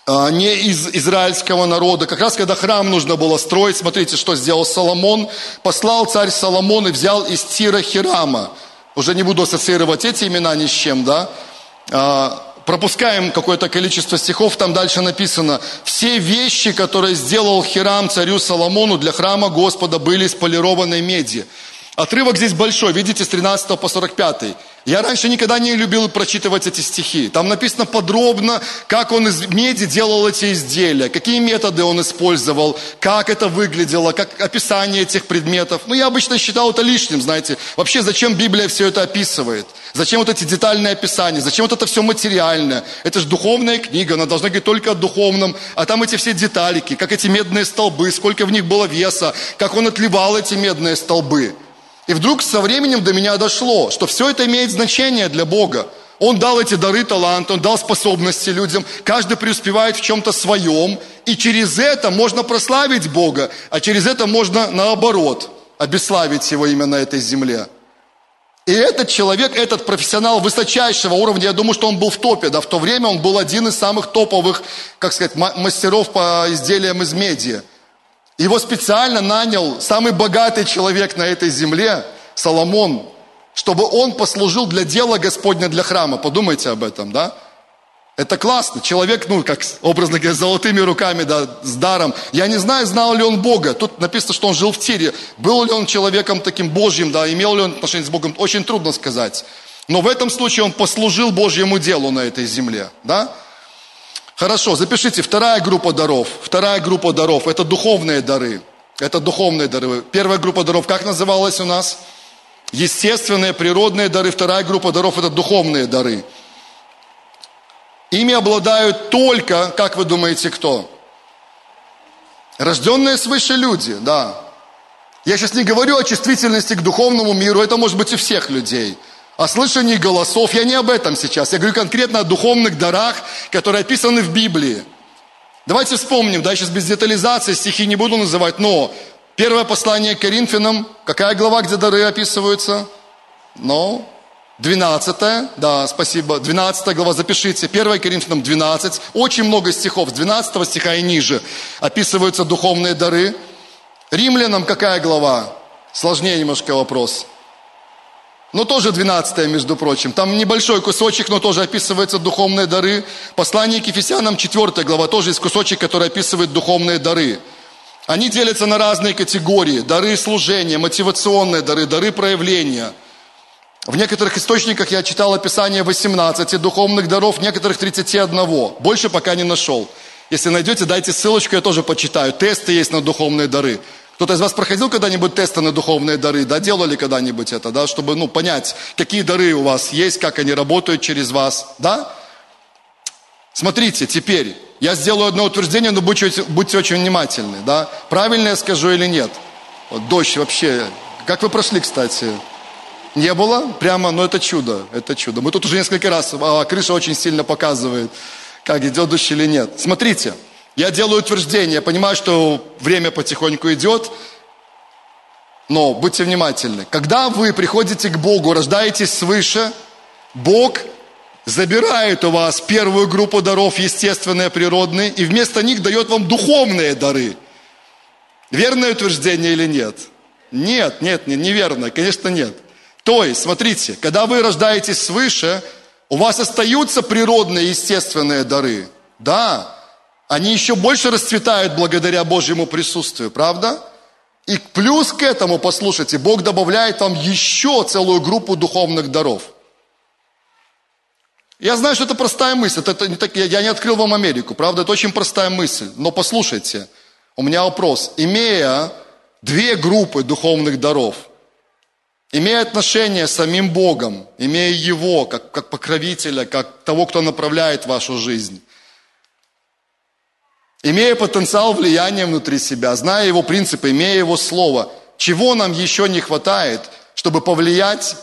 а, не из израильского народа. Как раз когда храм нужно было строить, смотрите, что сделал Соломон. Послал царь Соломон и взял из Тира Хирама. Уже не буду ассоциировать эти имена ни с чем, да? а, пропускаем какое-то количество стихов, там дальше написано, все вещи, которые сделал Хирам царю Соломону для храма Господа, были из полированной меди. Отрывок здесь большой, видите, с 13 по 45. Я раньше никогда не любил прочитывать эти стихи. Там написано подробно, как он из меди делал эти изделия, какие методы он использовал, как это выглядело, как описание этих предметов. Ну, я обычно считал это лишним, знаете. Вообще, зачем Библия все это описывает? Зачем вот эти детальные описания? Зачем вот это все материальное? Это же духовная книга, она должна говорить только о духовном. А там эти все деталики, как эти медные столбы, сколько в них было веса, как он отливал эти медные столбы. И вдруг со временем до меня дошло, что все это имеет значение для Бога. Он дал эти дары, таланты, Он дал способности людям. Каждый преуспевает в чем-то своем. И через это можно прославить Бога, а через это можно наоборот обеславить Его имя на этой земле. И этот человек, этот профессионал высочайшего уровня, я думаю, что он был в топе, да, в то время он был один из самых топовых, как сказать, мастеров по изделиям из меди. Его специально нанял самый богатый человек на этой земле, Соломон, чтобы он послужил для дела Господня, для храма. Подумайте об этом, да? Это классно. Человек, ну, как образно говоря, с золотыми руками, да, с даром. Я не знаю, знал ли он Бога. Тут написано, что он жил в Тире. Был ли он человеком таким Божьим, да, имел ли он отношение с Богом, очень трудно сказать. Но в этом случае он послужил Божьему делу на этой земле, да? Хорошо, запишите, вторая группа даров. Вторая группа даров – это духовные дары. Это духовные дары. Первая группа даров как называлась у нас? Естественные, природные дары. Вторая группа даров – это духовные дары. Ими обладают только, как вы думаете, кто? Рожденные свыше люди, да. Я сейчас не говорю о чувствительности к духовному миру, это может быть у всех людей – о слышании голосов. Я не об этом сейчас. Я говорю конкретно о духовных дарах, которые описаны в Библии. Давайте вспомним, да, сейчас без детализации стихи не буду называть, но первое послание к Коринфянам, какая глава, где дары описываются? Ну, 12, да, спасибо, 12 глава, запишите, 1 Коринфянам 12, очень много стихов, с 12 стиха и ниже описываются духовные дары. Римлянам какая глава? Сложнее немножко вопрос. Но тоже 12 между прочим. Там небольшой кусочек, но тоже описываются духовные дары. Послание к Ефесянам 4 глава, тоже есть кусочек, который описывает духовные дары. Они делятся на разные категории. Дары служения, мотивационные дары, дары проявления. В некоторых источниках я читал описание 18 духовных даров, в некоторых 31. Больше пока не нашел. Если найдете, дайте ссылочку, я тоже почитаю. Тесты есть на духовные дары. Кто-то из вас проходил когда-нибудь тесты на духовные дары, да, делали когда-нибудь это, да, чтобы, ну, понять, какие дары у вас есть, как они работают через вас, да? Смотрите, теперь, я сделаю одно утверждение, но будьте, будьте очень внимательны, да? Правильно я скажу или нет? Вот дождь вообще, как вы прошли, кстати? Не было? Прямо, ну это чудо, это чудо. Мы тут уже несколько раз, а крыша очень сильно показывает, как идет дождь или нет. Смотрите, я делаю утверждение, я понимаю, что время потихоньку идет, но будьте внимательны. Когда вы приходите к Богу, рождаетесь свыше, Бог забирает у вас первую группу даров, естественные, природные, и вместо них дает вам духовные дары. Верное утверждение или нет? Нет, нет, нет, неверно, конечно нет. То есть, смотрите, когда вы рождаетесь свыше, у вас остаются природные, естественные дары. Да, они еще больше расцветают благодаря Божьему присутствию, правда? И плюс к этому, послушайте, Бог добавляет вам еще целую группу духовных даров. Я знаю, что это простая мысль, это не так, я не открыл вам Америку, правда, это очень простая мысль. Но послушайте, у меня вопрос. Имея две группы духовных даров, имея отношение с самим Богом, имея Его как, как покровителя, как того, кто направляет вашу жизнь, имея потенциал влияния внутри себя, зная его принципы, имея его слово, чего нам еще не хватает, чтобы повлиять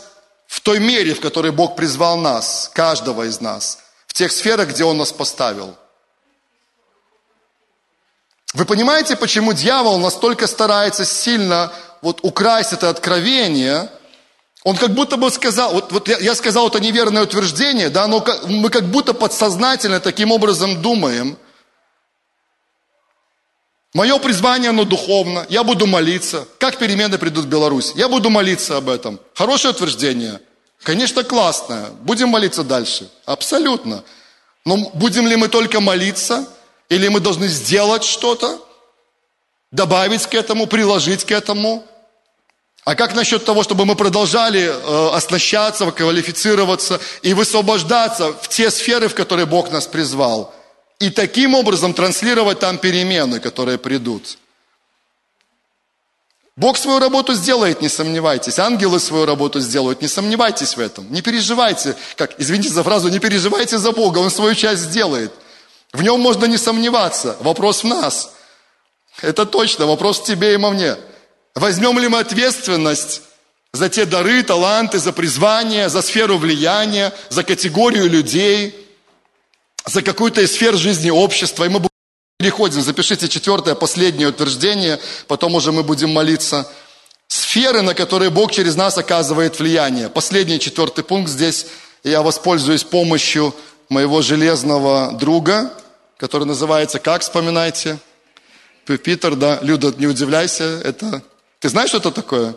в той мере, в которой Бог призвал нас, каждого из нас, в тех сферах, где Он нас поставил. Вы понимаете, почему дьявол настолько старается сильно вот украсть это откровение? Он как будто бы сказал, вот, вот я, я сказал это неверное утверждение, да, но мы как будто подсознательно таким образом думаем – Мое призвание, оно духовно. Я буду молиться. Как перемены придут в Беларусь? Я буду молиться об этом. Хорошее утверждение? Конечно, классная. Будем молиться дальше. Абсолютно. Но будем ли мы только молиться? Или мы должны сделать что-то? Добавить к этому, приложить к этому? А как насчет того, чтобы мы продолжали э, оснащаться, квалифицироваться и высвобождаться в те сферы, в которые Бог нас призвал? И таким образом транслировать там перемены, которые придут. Бог свою работу сделает, не сомневайтесь. Ангелы свою работу сделают, не сомневайтесь в этом. Не переживайте, как, извините за фразу, не переживайте за Бога, Он свою часть сделает. В нем можно не сомневаться. Вопрос в нас. Это точно, вопрос в тебе и во мне. Возьмем ли мы ответственность за те дары, таланты, за призвание, за сферу влияния, за категорию людей, за какую-то из сфер жизни общества. И мы переходим, запишите четвертое, последнее утверждение, потом уже мы будем молиться. Сферы, на которые Бог через нас оказывает влияние. Последний четвертый пункт здесь. Я воспользуюсь помощью моего железного друга, который называется, как вспоминайте? Питер, да. Люда, не удивляйся, это ты знаешь, что это такое?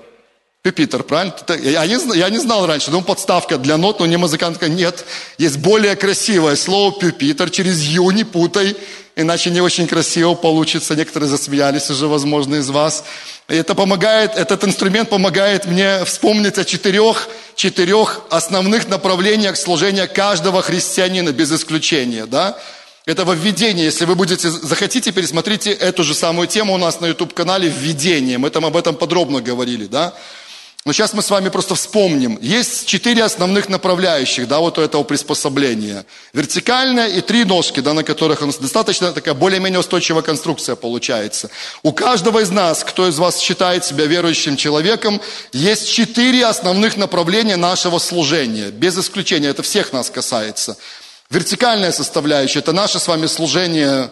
Пюпитер, правильно? Я не, я не знал раньше, думал, подставка для нот, но не музыкантка. Нет, есть более красивое слово пюпитер, через ю не путай, иначе не очень красиво получится. Некоторые засмеялись уже, возможно, из вас. Это помогает, этот инструмент помогает мне вспомнить о четырех, четырех основных направлениях служения каждого христианина, без исключения, да? Это во введении. Если вы будете, захотите, пересмотрите эту же самую тему у нас на YouTube-канале «Введение». Мы там об этом подробно говорили, да? Но сейчас мы с вами просто вспомним. Есть четыре основных направляющих, да, вот у этого приспособления. Вертикальная и три ножки, да, на которых нас достаточно такая более-менее устойчивая конструкция получается. У каждого из нас, кто из вас считает себя верующим человеком, есть четыре основных направления нашего служения. Без исключения, это всех нас касается. Вертикальная составляющая – это наше с вами служение,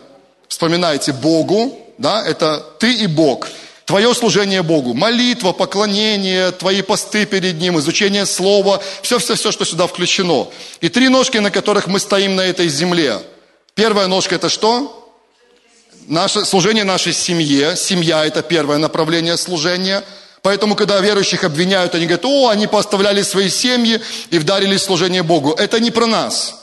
вспоминайте, Богу, да, это ты и Бог. Твое служение Богу, молитва, поклонение, твои посты перед Ним, изучение Слова, все-все-все, что сюда включено. И три ножки, на которых мы стоим на этой земле. Первая ножка – это что? Наше, служение нашей семье. Семья – это первое направление служения. Поэтому, когда верующих обвиняют, они говорят, о, они поставляли свои семьи и вдарили служение Богу. Это не про нас.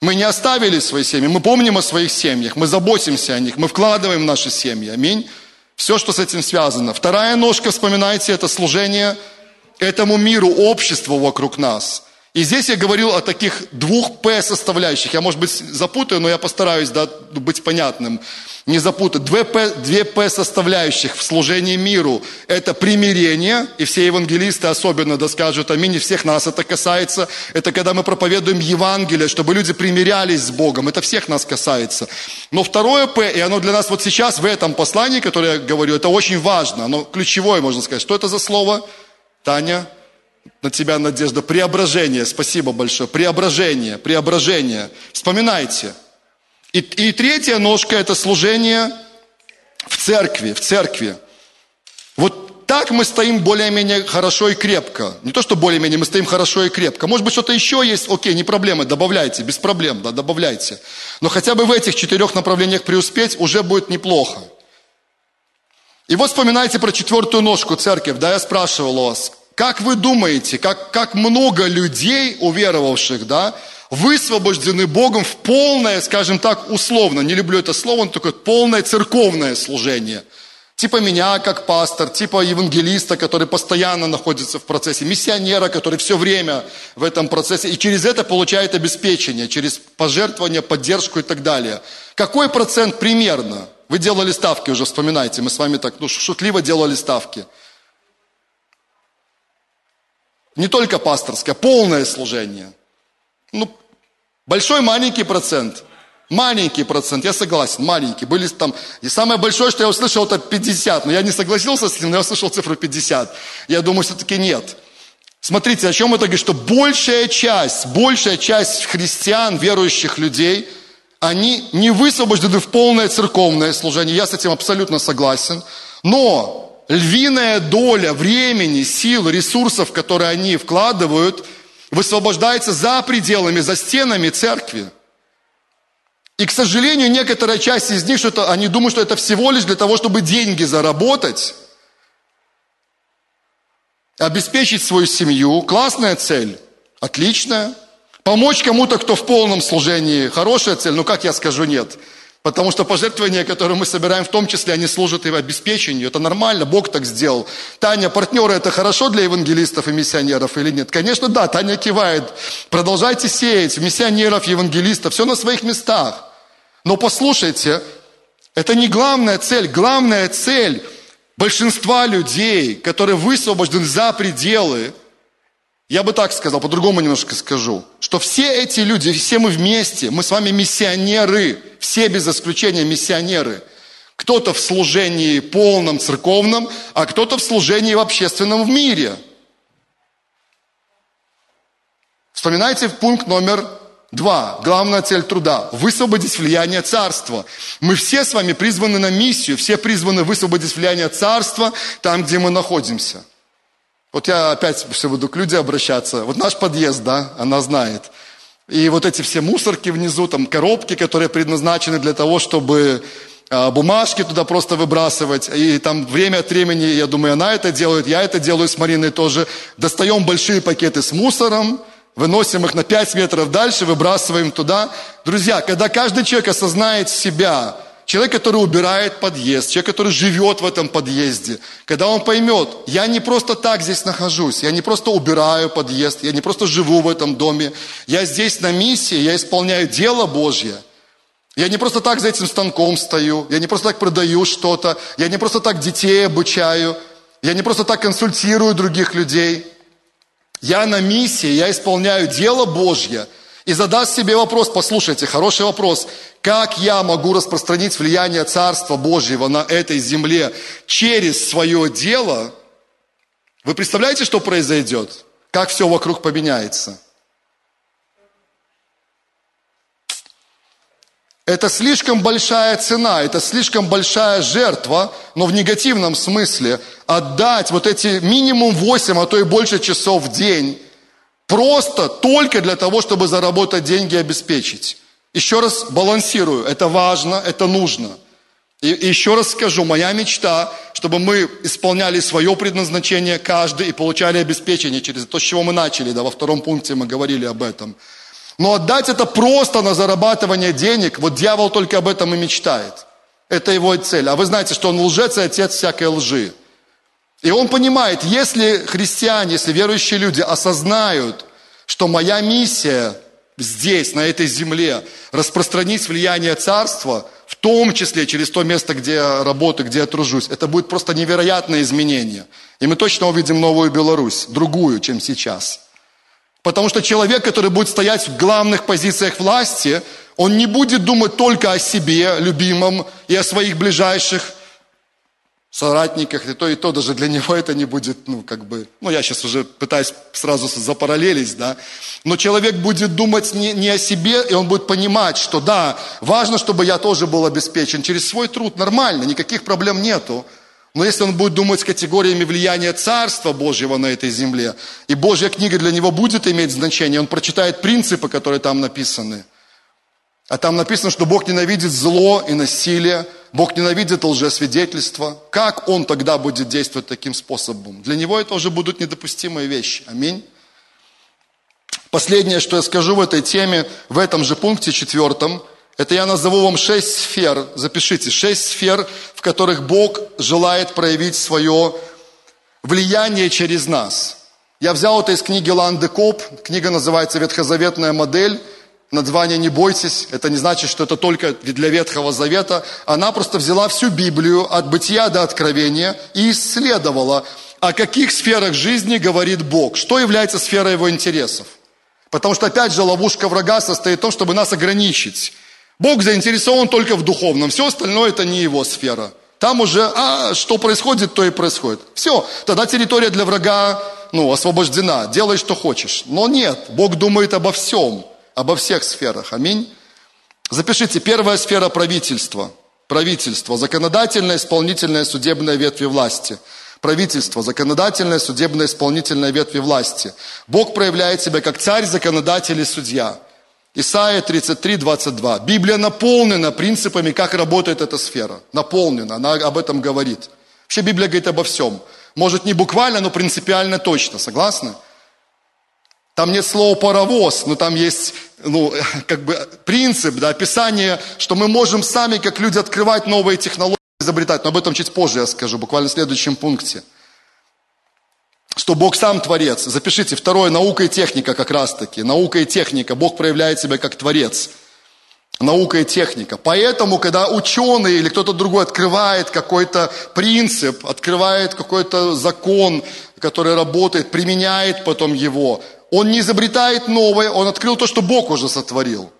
Мы не оставили свои семьи, мы помним о своих семьях, мы заботимся о них, мы вкладываем в наши семьи. Аминь. Все, что с этим связано. Вторая ножка, вспоминайте, это служение этому миру, обществу вокруг нас. И здесь я говорил о таких двух П составляющих. Я, может быть, запутаю, но я постараюсь да, быть понятным. Не запутать. Две П, две П составляющих в служении миру. Это примирение, и все евангелисты особенно да скажут аминь, и всех нас это касается. Это когда мы проповедуем Евангелие, чтобы люди примирялись с Богом. Это всех нас касается. Но второе П, и оно для нас вот сейчас в этом послании, которое я говорю, это очень важно. Оно ключевое, можно сказать. Что это за слово? Таня? на тебя надежда. Преображение, спасибо большое. Преображение, преображение. Вспоминайте. И, и третья ножка – это служение в церкви, в церкви. Вот так мы стоим более-менее хорошо и крепко. Не то, что более-менее, мы стоим хорошо и крепко. Может быть, что-то еще есть, окей, не проблема, добавляйте, без проблем, да, добавляйте. Но хотя бы в этих четырех направлениях преуспеть уже будет неплохо. И вот вспоминайте про четвертую ножку церковь, да, я спрашивал вас, как вы думаете, как, как много людей, уверовавших, да, высвобождены Богом в полное, скажем так, условно, не люблю это слово, но такое полное церковное служение. Типа меня, как пастор, типа евангелиста, который постоянно находится в процессе, миссионера, который все время в этом процессе, и через это получает обеспечение, через пожертвование, поддержку и так далее. Какой процент примерно? Вы делали ставки уже, вспоминайте, мы с вами так ну, шутливо делали ставки – не только пасторское, полное служение. Ну, большой маленький процент. Маленький процент, я согласен, маленький. Были там, и самое большое, что я услышал, это 50. Но я не согласился с ним, но я услышал цифру 50. Я думаю, все-таки нет. Смотрите, о чем это говорит, что большая часть, большая часть христиан, верующих людей, они не высвобождены в полное церковное служение. Я с этим абсолютно согласен. Но львиная доля времени, сил, ресурсов, которые они вкладывают, высвобождается за пределами, за стенами церкви. И, к сожалению, некоторая часть из них, что они думают, что это всего лишь для того, чтобы деньги заработать, обеспечить свою семью. Классная цель. Отличная. Помочь кому-то, кто в полном служении, хорошая цель, ну как я скажу нет? Потому что пожертвования, которые мы собираем, в том числе, они служат и обеспечению. Это нормально, Бог так сделал. Таня, партнеры, это хорошо для евангелистов и миссионеров или нет? Конечно, да, Таня кивает. Продолжайте сеять миссионеров, евангелистов, все на своих местах. Но послушайте, это не главная цель. Главная цель большинства людей, которые высвобождены за пределы – я бы так сказал, по-другому немножко скажу, что все эти люди, все мы вместе, мы с вами миссионеры, все без исключения миссионеры. Кто-то в служении полном церковном, а кто-то в служении в общественном в мире. Вспоминайте пункт номер два. Главная цель труда – высвободить влияние царства. Мы все с вами призваны на миссию, все призваны высвободить влияние царства там, где мы находимся – вот я опять все буду к людям обращаться. Вот наш подъезд, да, она знает. И вот эти все мусорки внизу, там коробки, которые предназначены для того, чтобы а, бумажки туда просто выбрасывать. И там время от времени, я думаю, она это делает, я это делаю с Мариной тоже. Достаем большие пакеты с мусором, выносим их на 5 метров дальше, выбрасываем туда. Друзья, когда каждый человек осознает себя, человек, который убирает подъезд, человек, который живет в этом подъезде, когда он поймет, я не просто так здесь нахожусь, я не просто убираю подъезд, я не просто живу в этом доме, я здесь на миссии, я исполняю дело Божье. Я не просто так за этим станком стою, я не просто так продаю что-то, я не просто так детей обучаю, я не просто так консультирую других людей. Я на миссии, я исполняю дело Божье – и задаст себе вопрос, послушайте, хороший вопрос, как я могу распространить влияние Царства Божьего на этой земле через свое дело, вы представляете, что произойдет? Как все вокруг поменяется? Это слишком большая цена, это слишком большая жертва, но в негативном смысле отдать вот эти минимум 8, а то и больше часов в день Просто только для того, чтобы заработать деньги и обеспечить. Еще раз балансирую. Это важно, это нужно. И, еще раз скажу, моя мечта, чтобы мы исполняли свое предназначение каждый и получали обеспечение через то, с чего мы начали, да, во втором пункте мы говорили об этом. Но отдать это просто на зарабатывание денег, вот дьявол только об этом и мечтает. Это его цель. А вы знаете, что он лжец и отец всякой лжи. И он понимает, если христиане, если верующие люди осознают, что моя миссия здесь, на этой земле, распространить влияние царства, в том числе через то место, где я работаю, где я тружусь, это будет просто невероятное изменение. И мы точно увидим новую Беларусь, другую, чем сейчас. Потому что человек, который будет стоять в главных позициях власти, он не будет думать только о себе, любимом, и о своих ближайших, соратниках, и то, и то, даже для него это не будет, ну, как бы, ну, я сейчас уже пытаюсь сразу запараллелить, да, но человек будет думать не, не о себе, и он будет понимать, что да, важно, чтобы я тоже был обеспечен. Через свой труд, нормально, никаких проблем нету, но если он будет думать категориями влияния Царства Божьего на этой земле, и Божья книга для него будет иметь значение, он прочитает принципы, которые там написаны – а там написано, что Бог ненавидит зло и насилие, Бог ненавидит лжесвидетельство. Как Он тогда будет действовать таким способом? Для Него это уже будут недопустимые вещи. Аминь. Последнее, что я скажу в этой теме, в этом же пункте четвертом, это я назову вам шесть сфер, запишите, шесть сфер, в которых Бог желает проявить свое влияние через нас. Я взял это из книги Ланды Коп, книга называется «Ветхозаветная модель», название «Не бойтесь», это не значит, что это только для Ветхого Завета. Она просто взяла всю Библию от бытия до откровения и исследовала, о каких сферах жизни говорит Бог, что является сферой его интересов. Потому что, опять же, ловушка врага состоит в том, чтобы нас ограничить. Бог заинтересован только в духовном, все остальное это не его сфера. Там уже, а что происходит, то и происходит. Все, тогда территория для врага ну, освобождена, делай, что хочешь. Но нет, Бог думает обо всем обо всех сферах. Аминь. Запишите, первая сфера правительства. Правительство, законодательная, исполнительная, судебная ветви власти. Правительство, законодательная, судебная, исполнительная ветви власти. Бог проявляет себя как царь, законодатель и судья. Исайя 33, 22. Библия наполнена принципами, как работает эта сфера. Наполнена, она об этом говорит. Вообще Библия говорит обо всем. Может не буквально, но принципиально точно. Согласны? Там нет слова паровоз, но там есть ну, как бы принцип, да, описание, что мы можем сами, как люди, открывать новые технологии, изобретать. Но об этом чуть позже я скажу, буквально в следующем пункте. Что Бог сам творец. Запишите, второе, наука и техника как раз таки. Наука и техника. Бог проявляет себя как творец. Наука и техника. Поэтому, когда ученый или кто-то другой открывает какой-то принцип, открывает какой-то закон, который работает, применяет потом его, он не изобретает новое, он открыл то, что Бог уже сотворил.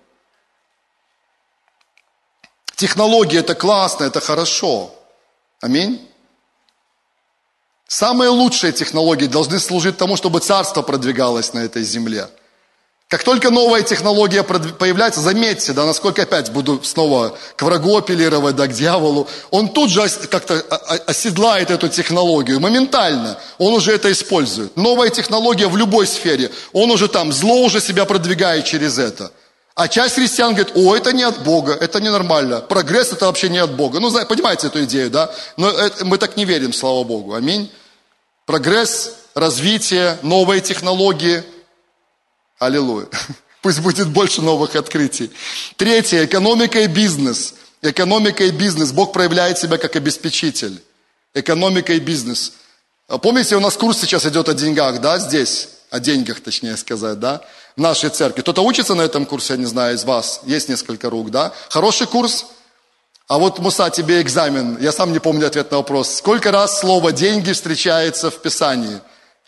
Технология это классно, это хорошо. Аминь. Самые лучшие технологии должны служить тому, чтобы царство продвигалось на этой земле. Как только новая технология появляется, заметьте, да, насколько опять буду снова к врагу апеллировать, да, к дьяволу, он тут же как-то оседлает эту технологию, моментально, он уже это использует. Новая технология в любой сфере, он уже там, зло уже себя продвигает через это. А часть христиан говорит, о, это не от Бога, это ненормально, прогресс это вообще не от Бога. Ну, понимаете эту идею, да? Но это, мы так не верим, слава Богу, аминь. Прогресс, развитие, новые технологии – Аллилуйя. Пусть будет больше новых открытий. Третье. Экономика и бизнес. Экономика и бизнес. Бог проявляет себя как обеспечитель. Экономика и бизнес. Помните, у нас курс сейчас идет о деньгах, да, здесь? О деньгах, точнее сказать, да? В нашей церкви. Кто-то учится на этом курсе, я не знаю, из вас? Есть несколько рук, да? Хороший курс? А вот, Муса, тебе экзамен. Я сам не помню ответ на вопрос. Сколько раз слово «деньги» встречается в Писании?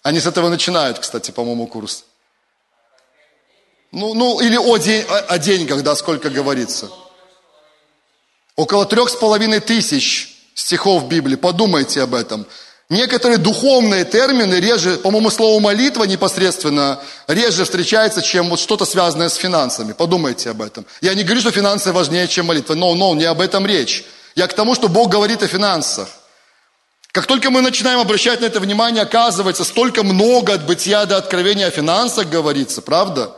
Они с этого начинают, кстати, по-моему, курс. Ну, ну или о, день, о, о деньгах, да, сколько говорится. Около трех с половиной тысяч стихов в Библии. Подумайте об этом. Некоторые духовные термины реже, по-моему, слово молитва непосредственно реже встречается, чем вот что-то связанное с финансами. Подумайте об этом. Я не говорю, что финансы важнее, чем молитва. Но, но, не об этом речь. Я к тому, что Бог говорит о финансах. Как только мы начинаем обращать на это внимание, оказывается, столько много от бытия до откровения о финансах говорится, правда?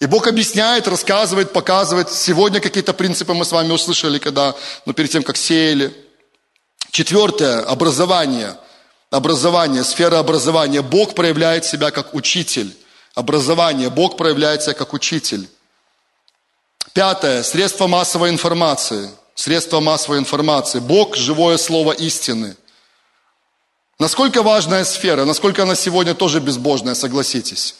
И Бог объясняет, рассказывает, показывает. Сегодня какие-то принципы мы с вами услышали, когда, ну, перед тем, как сеяли. Четвертое, образование. Образование, сфера образования. Бог проявляет себя как учитель. Образование. Бог проявляет себя как учитель. Пятое, средства массовой информации. Средства массовой информации. Бог – живое слово истины. Насколько важная сфера, насколько она сегодня тоже безбожная, согласитесь.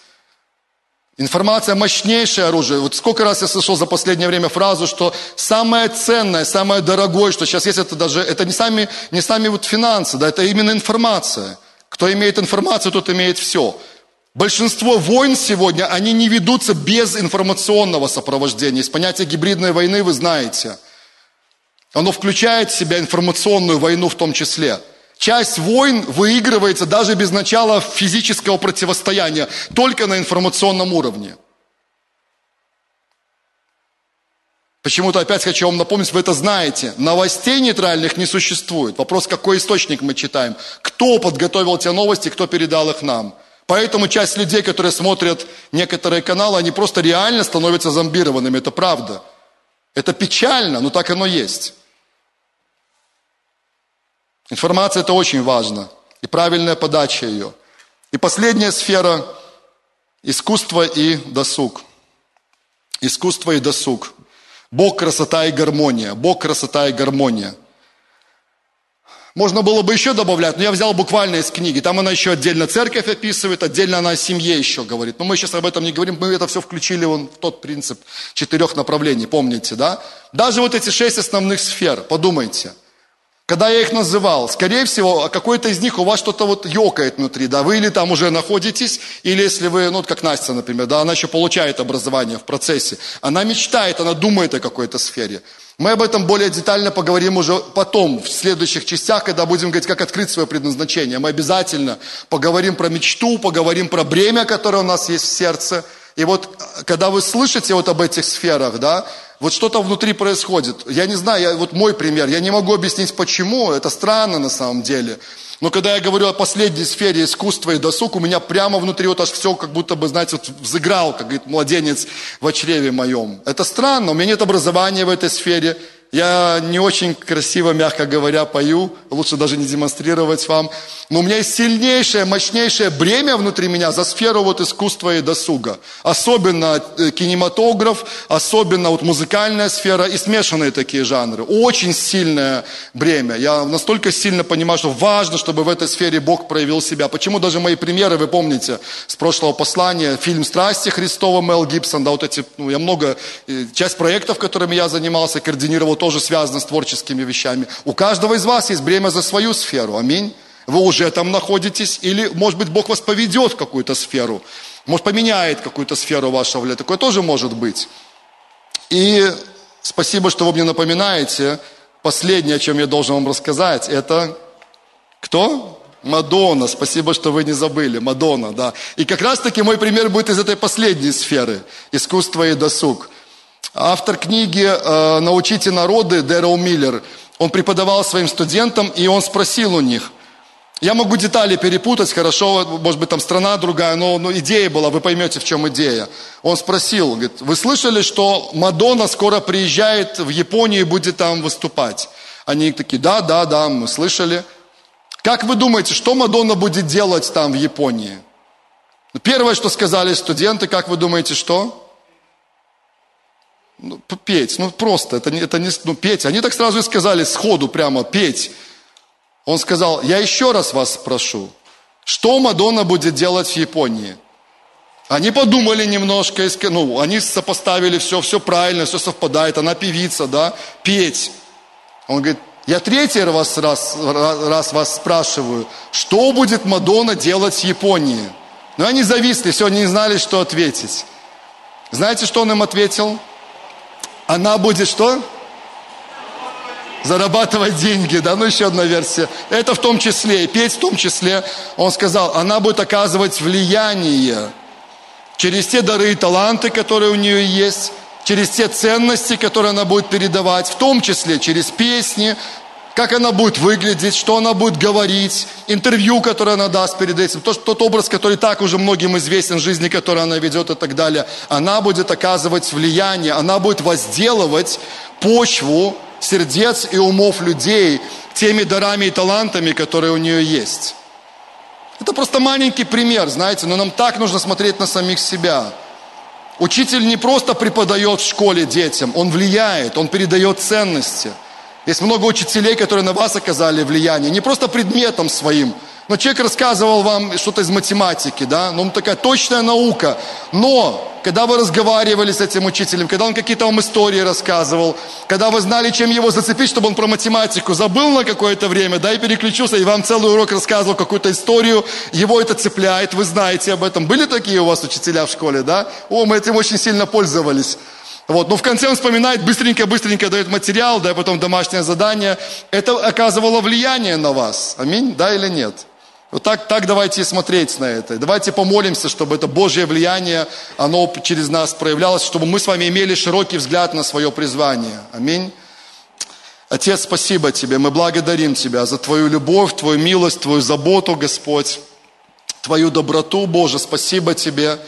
Информация – мощнейшее оружие. Вот сколько раз я слышал за последнее время фразу, что самое ценное, самое дорогое, что сейчас есть, это даже, это не сами, не сами вот финансы, да, это именно информация. Кто имеет информацию, тот имеет все. Большинство войн сегодня, они не ведутся без информационного сопровождения. Из понятия гибридной войны вы знаете. Оно включает в себя информационную войну в том числе – Часть войн выигрывается даже без начала физического противостояния, только на информационном уровне. Почему-то опять хочу вам напомнить, вы это знаете. Новостей нейтральных не существует. Вопрос, какой источник мы читаем. Кто подготовил те новости, кто передал их нам. Поэтому часть людей, которые смотрят некоторые каналы, они просто реально становятся зомбированными. Это правда. Это печально, но так оно есть. Информация – это очень важно. И правильная подача ее. И последняя сфера – искусство и досуг. Искусство и досуг. Бог – красота и гармония. Бог – красота и гармония. Можно было бы еще добавлять, но я взял буквально из книги. Там она еще отдельно церковь описывает, отдельно она о семье еще говорит. Но мы сейчас об этом не говорим, мы это все включили вон в тот принцип четырех направлений, помните, да? Даже вот эти шесть основных сфер, подумайте – когда я их называл, скорее всего, какой-то из них у вас что-то вот ёкает внутри, да, вы или там уже находитесь, или если вы, ну, как Настя, например, да, она еще получает образование в процессе, она мечтает, она думает о какой-то сфере. Мы об этом более детально поговорим уже потом, в следующих частях, когда будем говорить, как открыть свое предназначение. Мы обязательно поговорим про мечту, поговорим про бремя, которое у нас есть в сердце. И вот, когда вы слышите вот об этих сферах, да, вот что-то внутри происходит. Я не знаю, я, вот мой пример, я не могу объяснить почему, это странно на самом деле. Но когда я говорю о последней сфере искусства и досуг, у меня прямо внутри вот аж все как будто бы, знаете, вот взыграл, как говорит младенец в чреве моем. Это странно, у меня нет образования в этой сфере, Я не очень красиво, мягко говоря, пою, лучше даже не демонстрировать вам. Но у меня есть сильнейшее, мощнейшее бремя внутри меня за сферу вот искусства и досуга. Особенно э, кинематограф, особенно вот музыкальная сфера и смешанные такие жанры. Очень сильное бремя. Я настолько сильно понимаю, что важно, чтобы в этой сфере Бог проявил себя. Почему даже мои примеры, вы помните, с прошлого послания, фильм «Страсти Христова» Мел Гибсон, да, вот эти, ну, я много, э, часть проектов, которыми я занимался, координировал тоже связано с творческими вещами. У каждого из вас есть бремя за свою сферу. Аминь. Вы уже там находитесь, или, может быть, Бог вас поведет в какую-то сферу. Может, поменяет какую-то сферу вашего влияния. Такое тоже может быть. И спасибо, что вы мне напоминаете. Последнее, о чем я должен вам рассказать, это кто? Мадонна. Спасибо, что вы не забыли. Мадонна, да. И как раз-таки мой пример будет из этой последней сферы. Искусство и досуг. Автор книги э, «Научите народы» Дэрил Миллер, он преподавал своим студентам, и он спросил у них, я могу детали перепутать, хорошо, может быть, там страна другая, но, но идея была, вы поймете, в чем идея. Он спросил, говорит, вы слышали, что Мадонна скоро приезжает в Японию и будет там выступать? Они такие, да, да, да, мы слышали. Как вы думаете, что Мадонна будет делать там в Японии? Первое, что сказали студенты, как вы думаете, что? Ну, петь, ну просто, это не, это не, ну петь. Они так сразу и сказали сходу прямо, петь. Он сказал, я еще раз вас спрошу, что Мадонна будет делать в Японии? Они подумали немножко, ну, они сопоставили все, все правильно, все совпадает, она певица, да, петь. Он говорит, я третий раз, раз, раз вас спрашиваю, что будет Мадонна делать в Японии? Но они зависли, все, не знали, что ответить. Знаете, что он им ответил? Она будет что? Зарабатывать деньги, да, ну еще одна версия. Это в том числе, и петь в том числе. Он сказал, она будет оказывать влияние через те дары и таланты, которые у нее есть, через те ценности, которые она будет передавать, в том числе через песни, как она будет выглядеть, что она будет говорить, интервью, которое она даст перед этим, тот, тот образ, который так уже многим известен, жизни, которую она ведет и так далее, она будет оказывать влияние, она будет возделывать почву сердец и умов людей теми дарами и талантами, которые у нее есть. Это просто маленький пример, знаете, но нам так нужно смотреть на самих себя. Учитель не просто преподает в школе детям, он влияет, он передает ценности – есть много учителей, которые на вас оказали влияние, не просто предметом своим, но человек рассказывал вам что-то из математики, да, ну такая точная наука. Но, когда вы разговаривали с этим учителем, когда он какие-то вам истории рассказывал, когда вы знали, чем его зацепить, чтобы он про математику забыл на какое-то время, да, и переключился, и вам целый урок рассказывал какую-то историю, его это цепляет, вы знаете об этом. Были такие у вас учителя в школе, да? О, мы этим очень сильно пользовались. Вот, но в конце он вспоминает, быстренько-быстренько дает материал, да, потом домашнее задание. Это оказывало влияние на вас. Аминь, да или нет? Вот так, так давайте смотреть на это. Давайте помолимся, чтобы это Божье влияние, оно через нас проявлялось, чтобы мы с вами имели широкий взгляд на свое призвание. Аминь. Отец, спасибо Тебе, мы благодарим Тебя за Твою любовь, Твою милость, Твою заботу, Господь, Твою доброту, Боже, спасибо Тебе.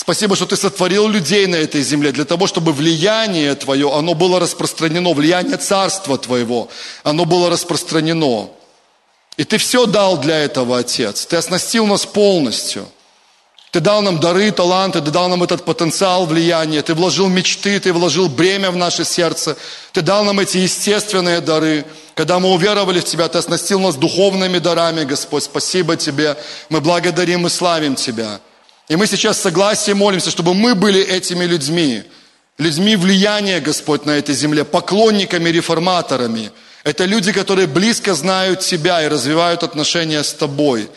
Спасибо, что Ты сотворил людей на этой земле для того, чтобы влияние Твое, оно было распространено, влияние Царства Твоего, оно было распространено. И Ты все дал для этого, Отец. Ты оснастил нас полностью. Ты дал нам дары, таланты, Ты дал нам этот потенциал влияния, Ты вложил мечты, Ты вложил бремя в наше сердце, Ты дал нам эти естественные дары. Когда мы уверовали в Тебя, Ты оснастил нас духовными дарами, Господь. Спасибо Тебе. Мы благодарим и славим Тебя. И мы сейчас согласие молимся, чтобы мы были этими людьми, людьми влияния, Господь, на этой земле, поклонниками, реформаторами. Это люди, которые близко знают Тебя и развивают отношения с Тобой.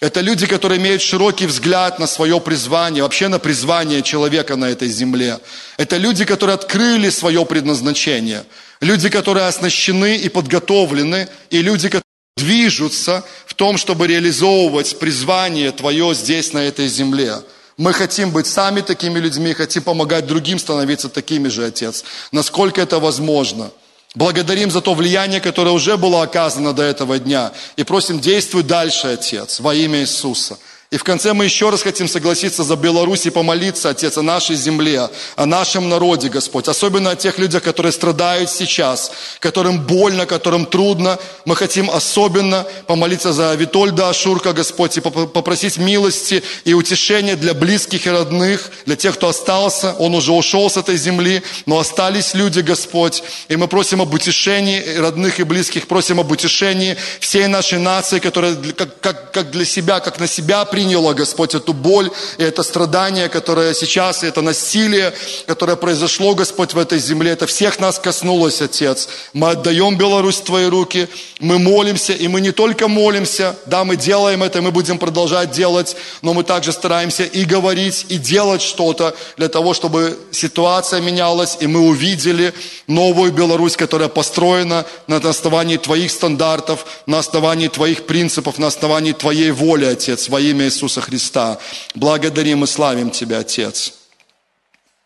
Это люди, которые имеют широкий взгляд на свое призвание, вообще на призвание человека на этой земле. Это люди, которые открыли свое предназначение. Люди, которые оснащены и подготовлены, и люди, которые движутся том, чтобы реализовывать призвание Твое здесь, на этой земле. Мы хотим быть сами такими людьми, хотим помогать другим становиться такими же, Отец, насколько это возможно. Благодарим за то влияние, которое уже было оказано до этого дня. И просим, действуй дальше, Отец, во имя Иисуса. И в конце мы еще раз хотим согласиться за Беларусь и помолиться, Отец, о нашей земле, о нашем народе, Господь. Особенно о тех людях, которые страдают сейчас, которым больно, которым трудно. Мы хотим особенно помолиться за Витольда Ашурка, Господь, и попросить милости и утешения для близких и родных, для тех, кто остался. Он уже ушел с этой земли, но остались люди, Господь. И мы просим об утешении родных и близких, просим об утешении всей нашей нации, которая как, как, как для себя, как на себя приняла, Господь, эту боль и это страдание, которое сейчас, и это насилие, которое произошло, Господь, в этой земле. Это всех нас коснулось, Отец. Мы отдаем Беларусь в Твои руки, мы молимся, и мы не только молимся, да, мы делаем это, мы будем продолжать делать, но мы также стараемся и говорить, и делать что-то для того, чтобы ситуация менялась, и мы увидели новую Беларусь, которая построена на основании Твоих стандартов, на основании Твоих принципов, на основании Твоей воли, Отец, во имя Иисуса Христа. Благодарим и славим Тебя, Отец.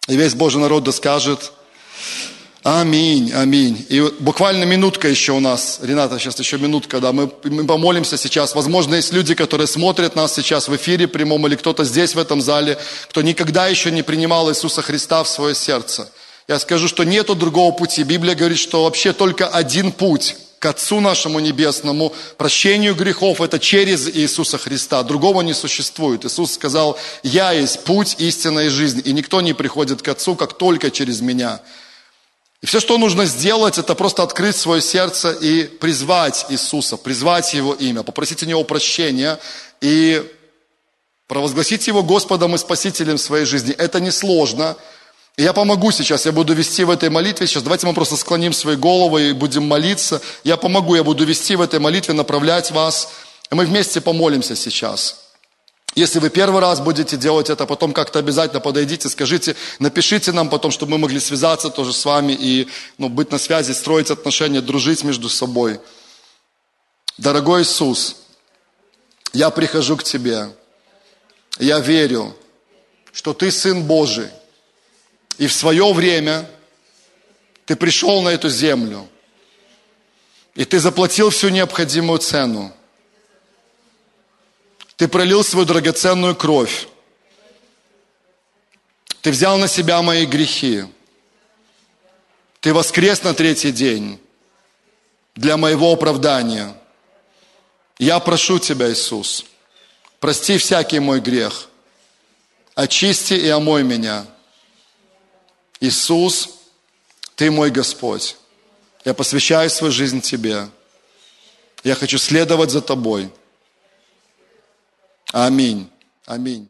И весь Божий народ да скажет Аминь, аминь. И буквально минутка еще у нас, Рената, сейчас еще минутка, да, мы, мы помолимся сейчас. Возможно, есть люди, которые смотрят нас сейчас в эфире прямом, или кто-то здесь в этом зале, кто никогда еще не принимал Иисуса Христа в свое сердце. Я скажу, что нету другого пути. Библия говорит, что вообще только один путь к Отцу нашему Небесному, прощению грехов, это через Иисуса Христа. Другого не существует. Иисус сказал, я есть путь, истина и жизнь, и никто не приходит к Отцу, как только через меня. И все, что нужно сделать, это просто открыть свое сердце и призвать Иисуса, призвать Его имя, попросить у Него прощения и провозгласить Его Господом и Спасителем своей жизни. Это несложно. И я помогу сейчас, я буду вести в этой молитве сейчас. Давайте мы просто склоним свои головы и будем молиться. Я помогу, я буду вести в этой молитве, направлять вас. И мы вместе помолимся сейчас. Если вы первый раз будете делать это, потом как-то обязательно подойдите, скажите, напишите нам потом, чтобы мы могли связаться тоже с вами и ну, быть на связи, строить отношения, дружить между собой. Дорогой Иисус, я прихожу к Тебе. Я верю, что Ты Сын Божий. И в свое время ты пришел на эту землю, и ты заплатил всю необходимую цену. Ты пролил свою драгоценную кровь. Ты взял на себя мои грехи. Ты воскрес на третий день для моего оправдания. Я прошу Тебя, Иисус, прости всякий мой грех, очисти и омой меня – Иисус, Ты мой Господь. Я посвящаю свою жизнь Тебе. Я хочу следовать за Тобой. Аминь. Аминь.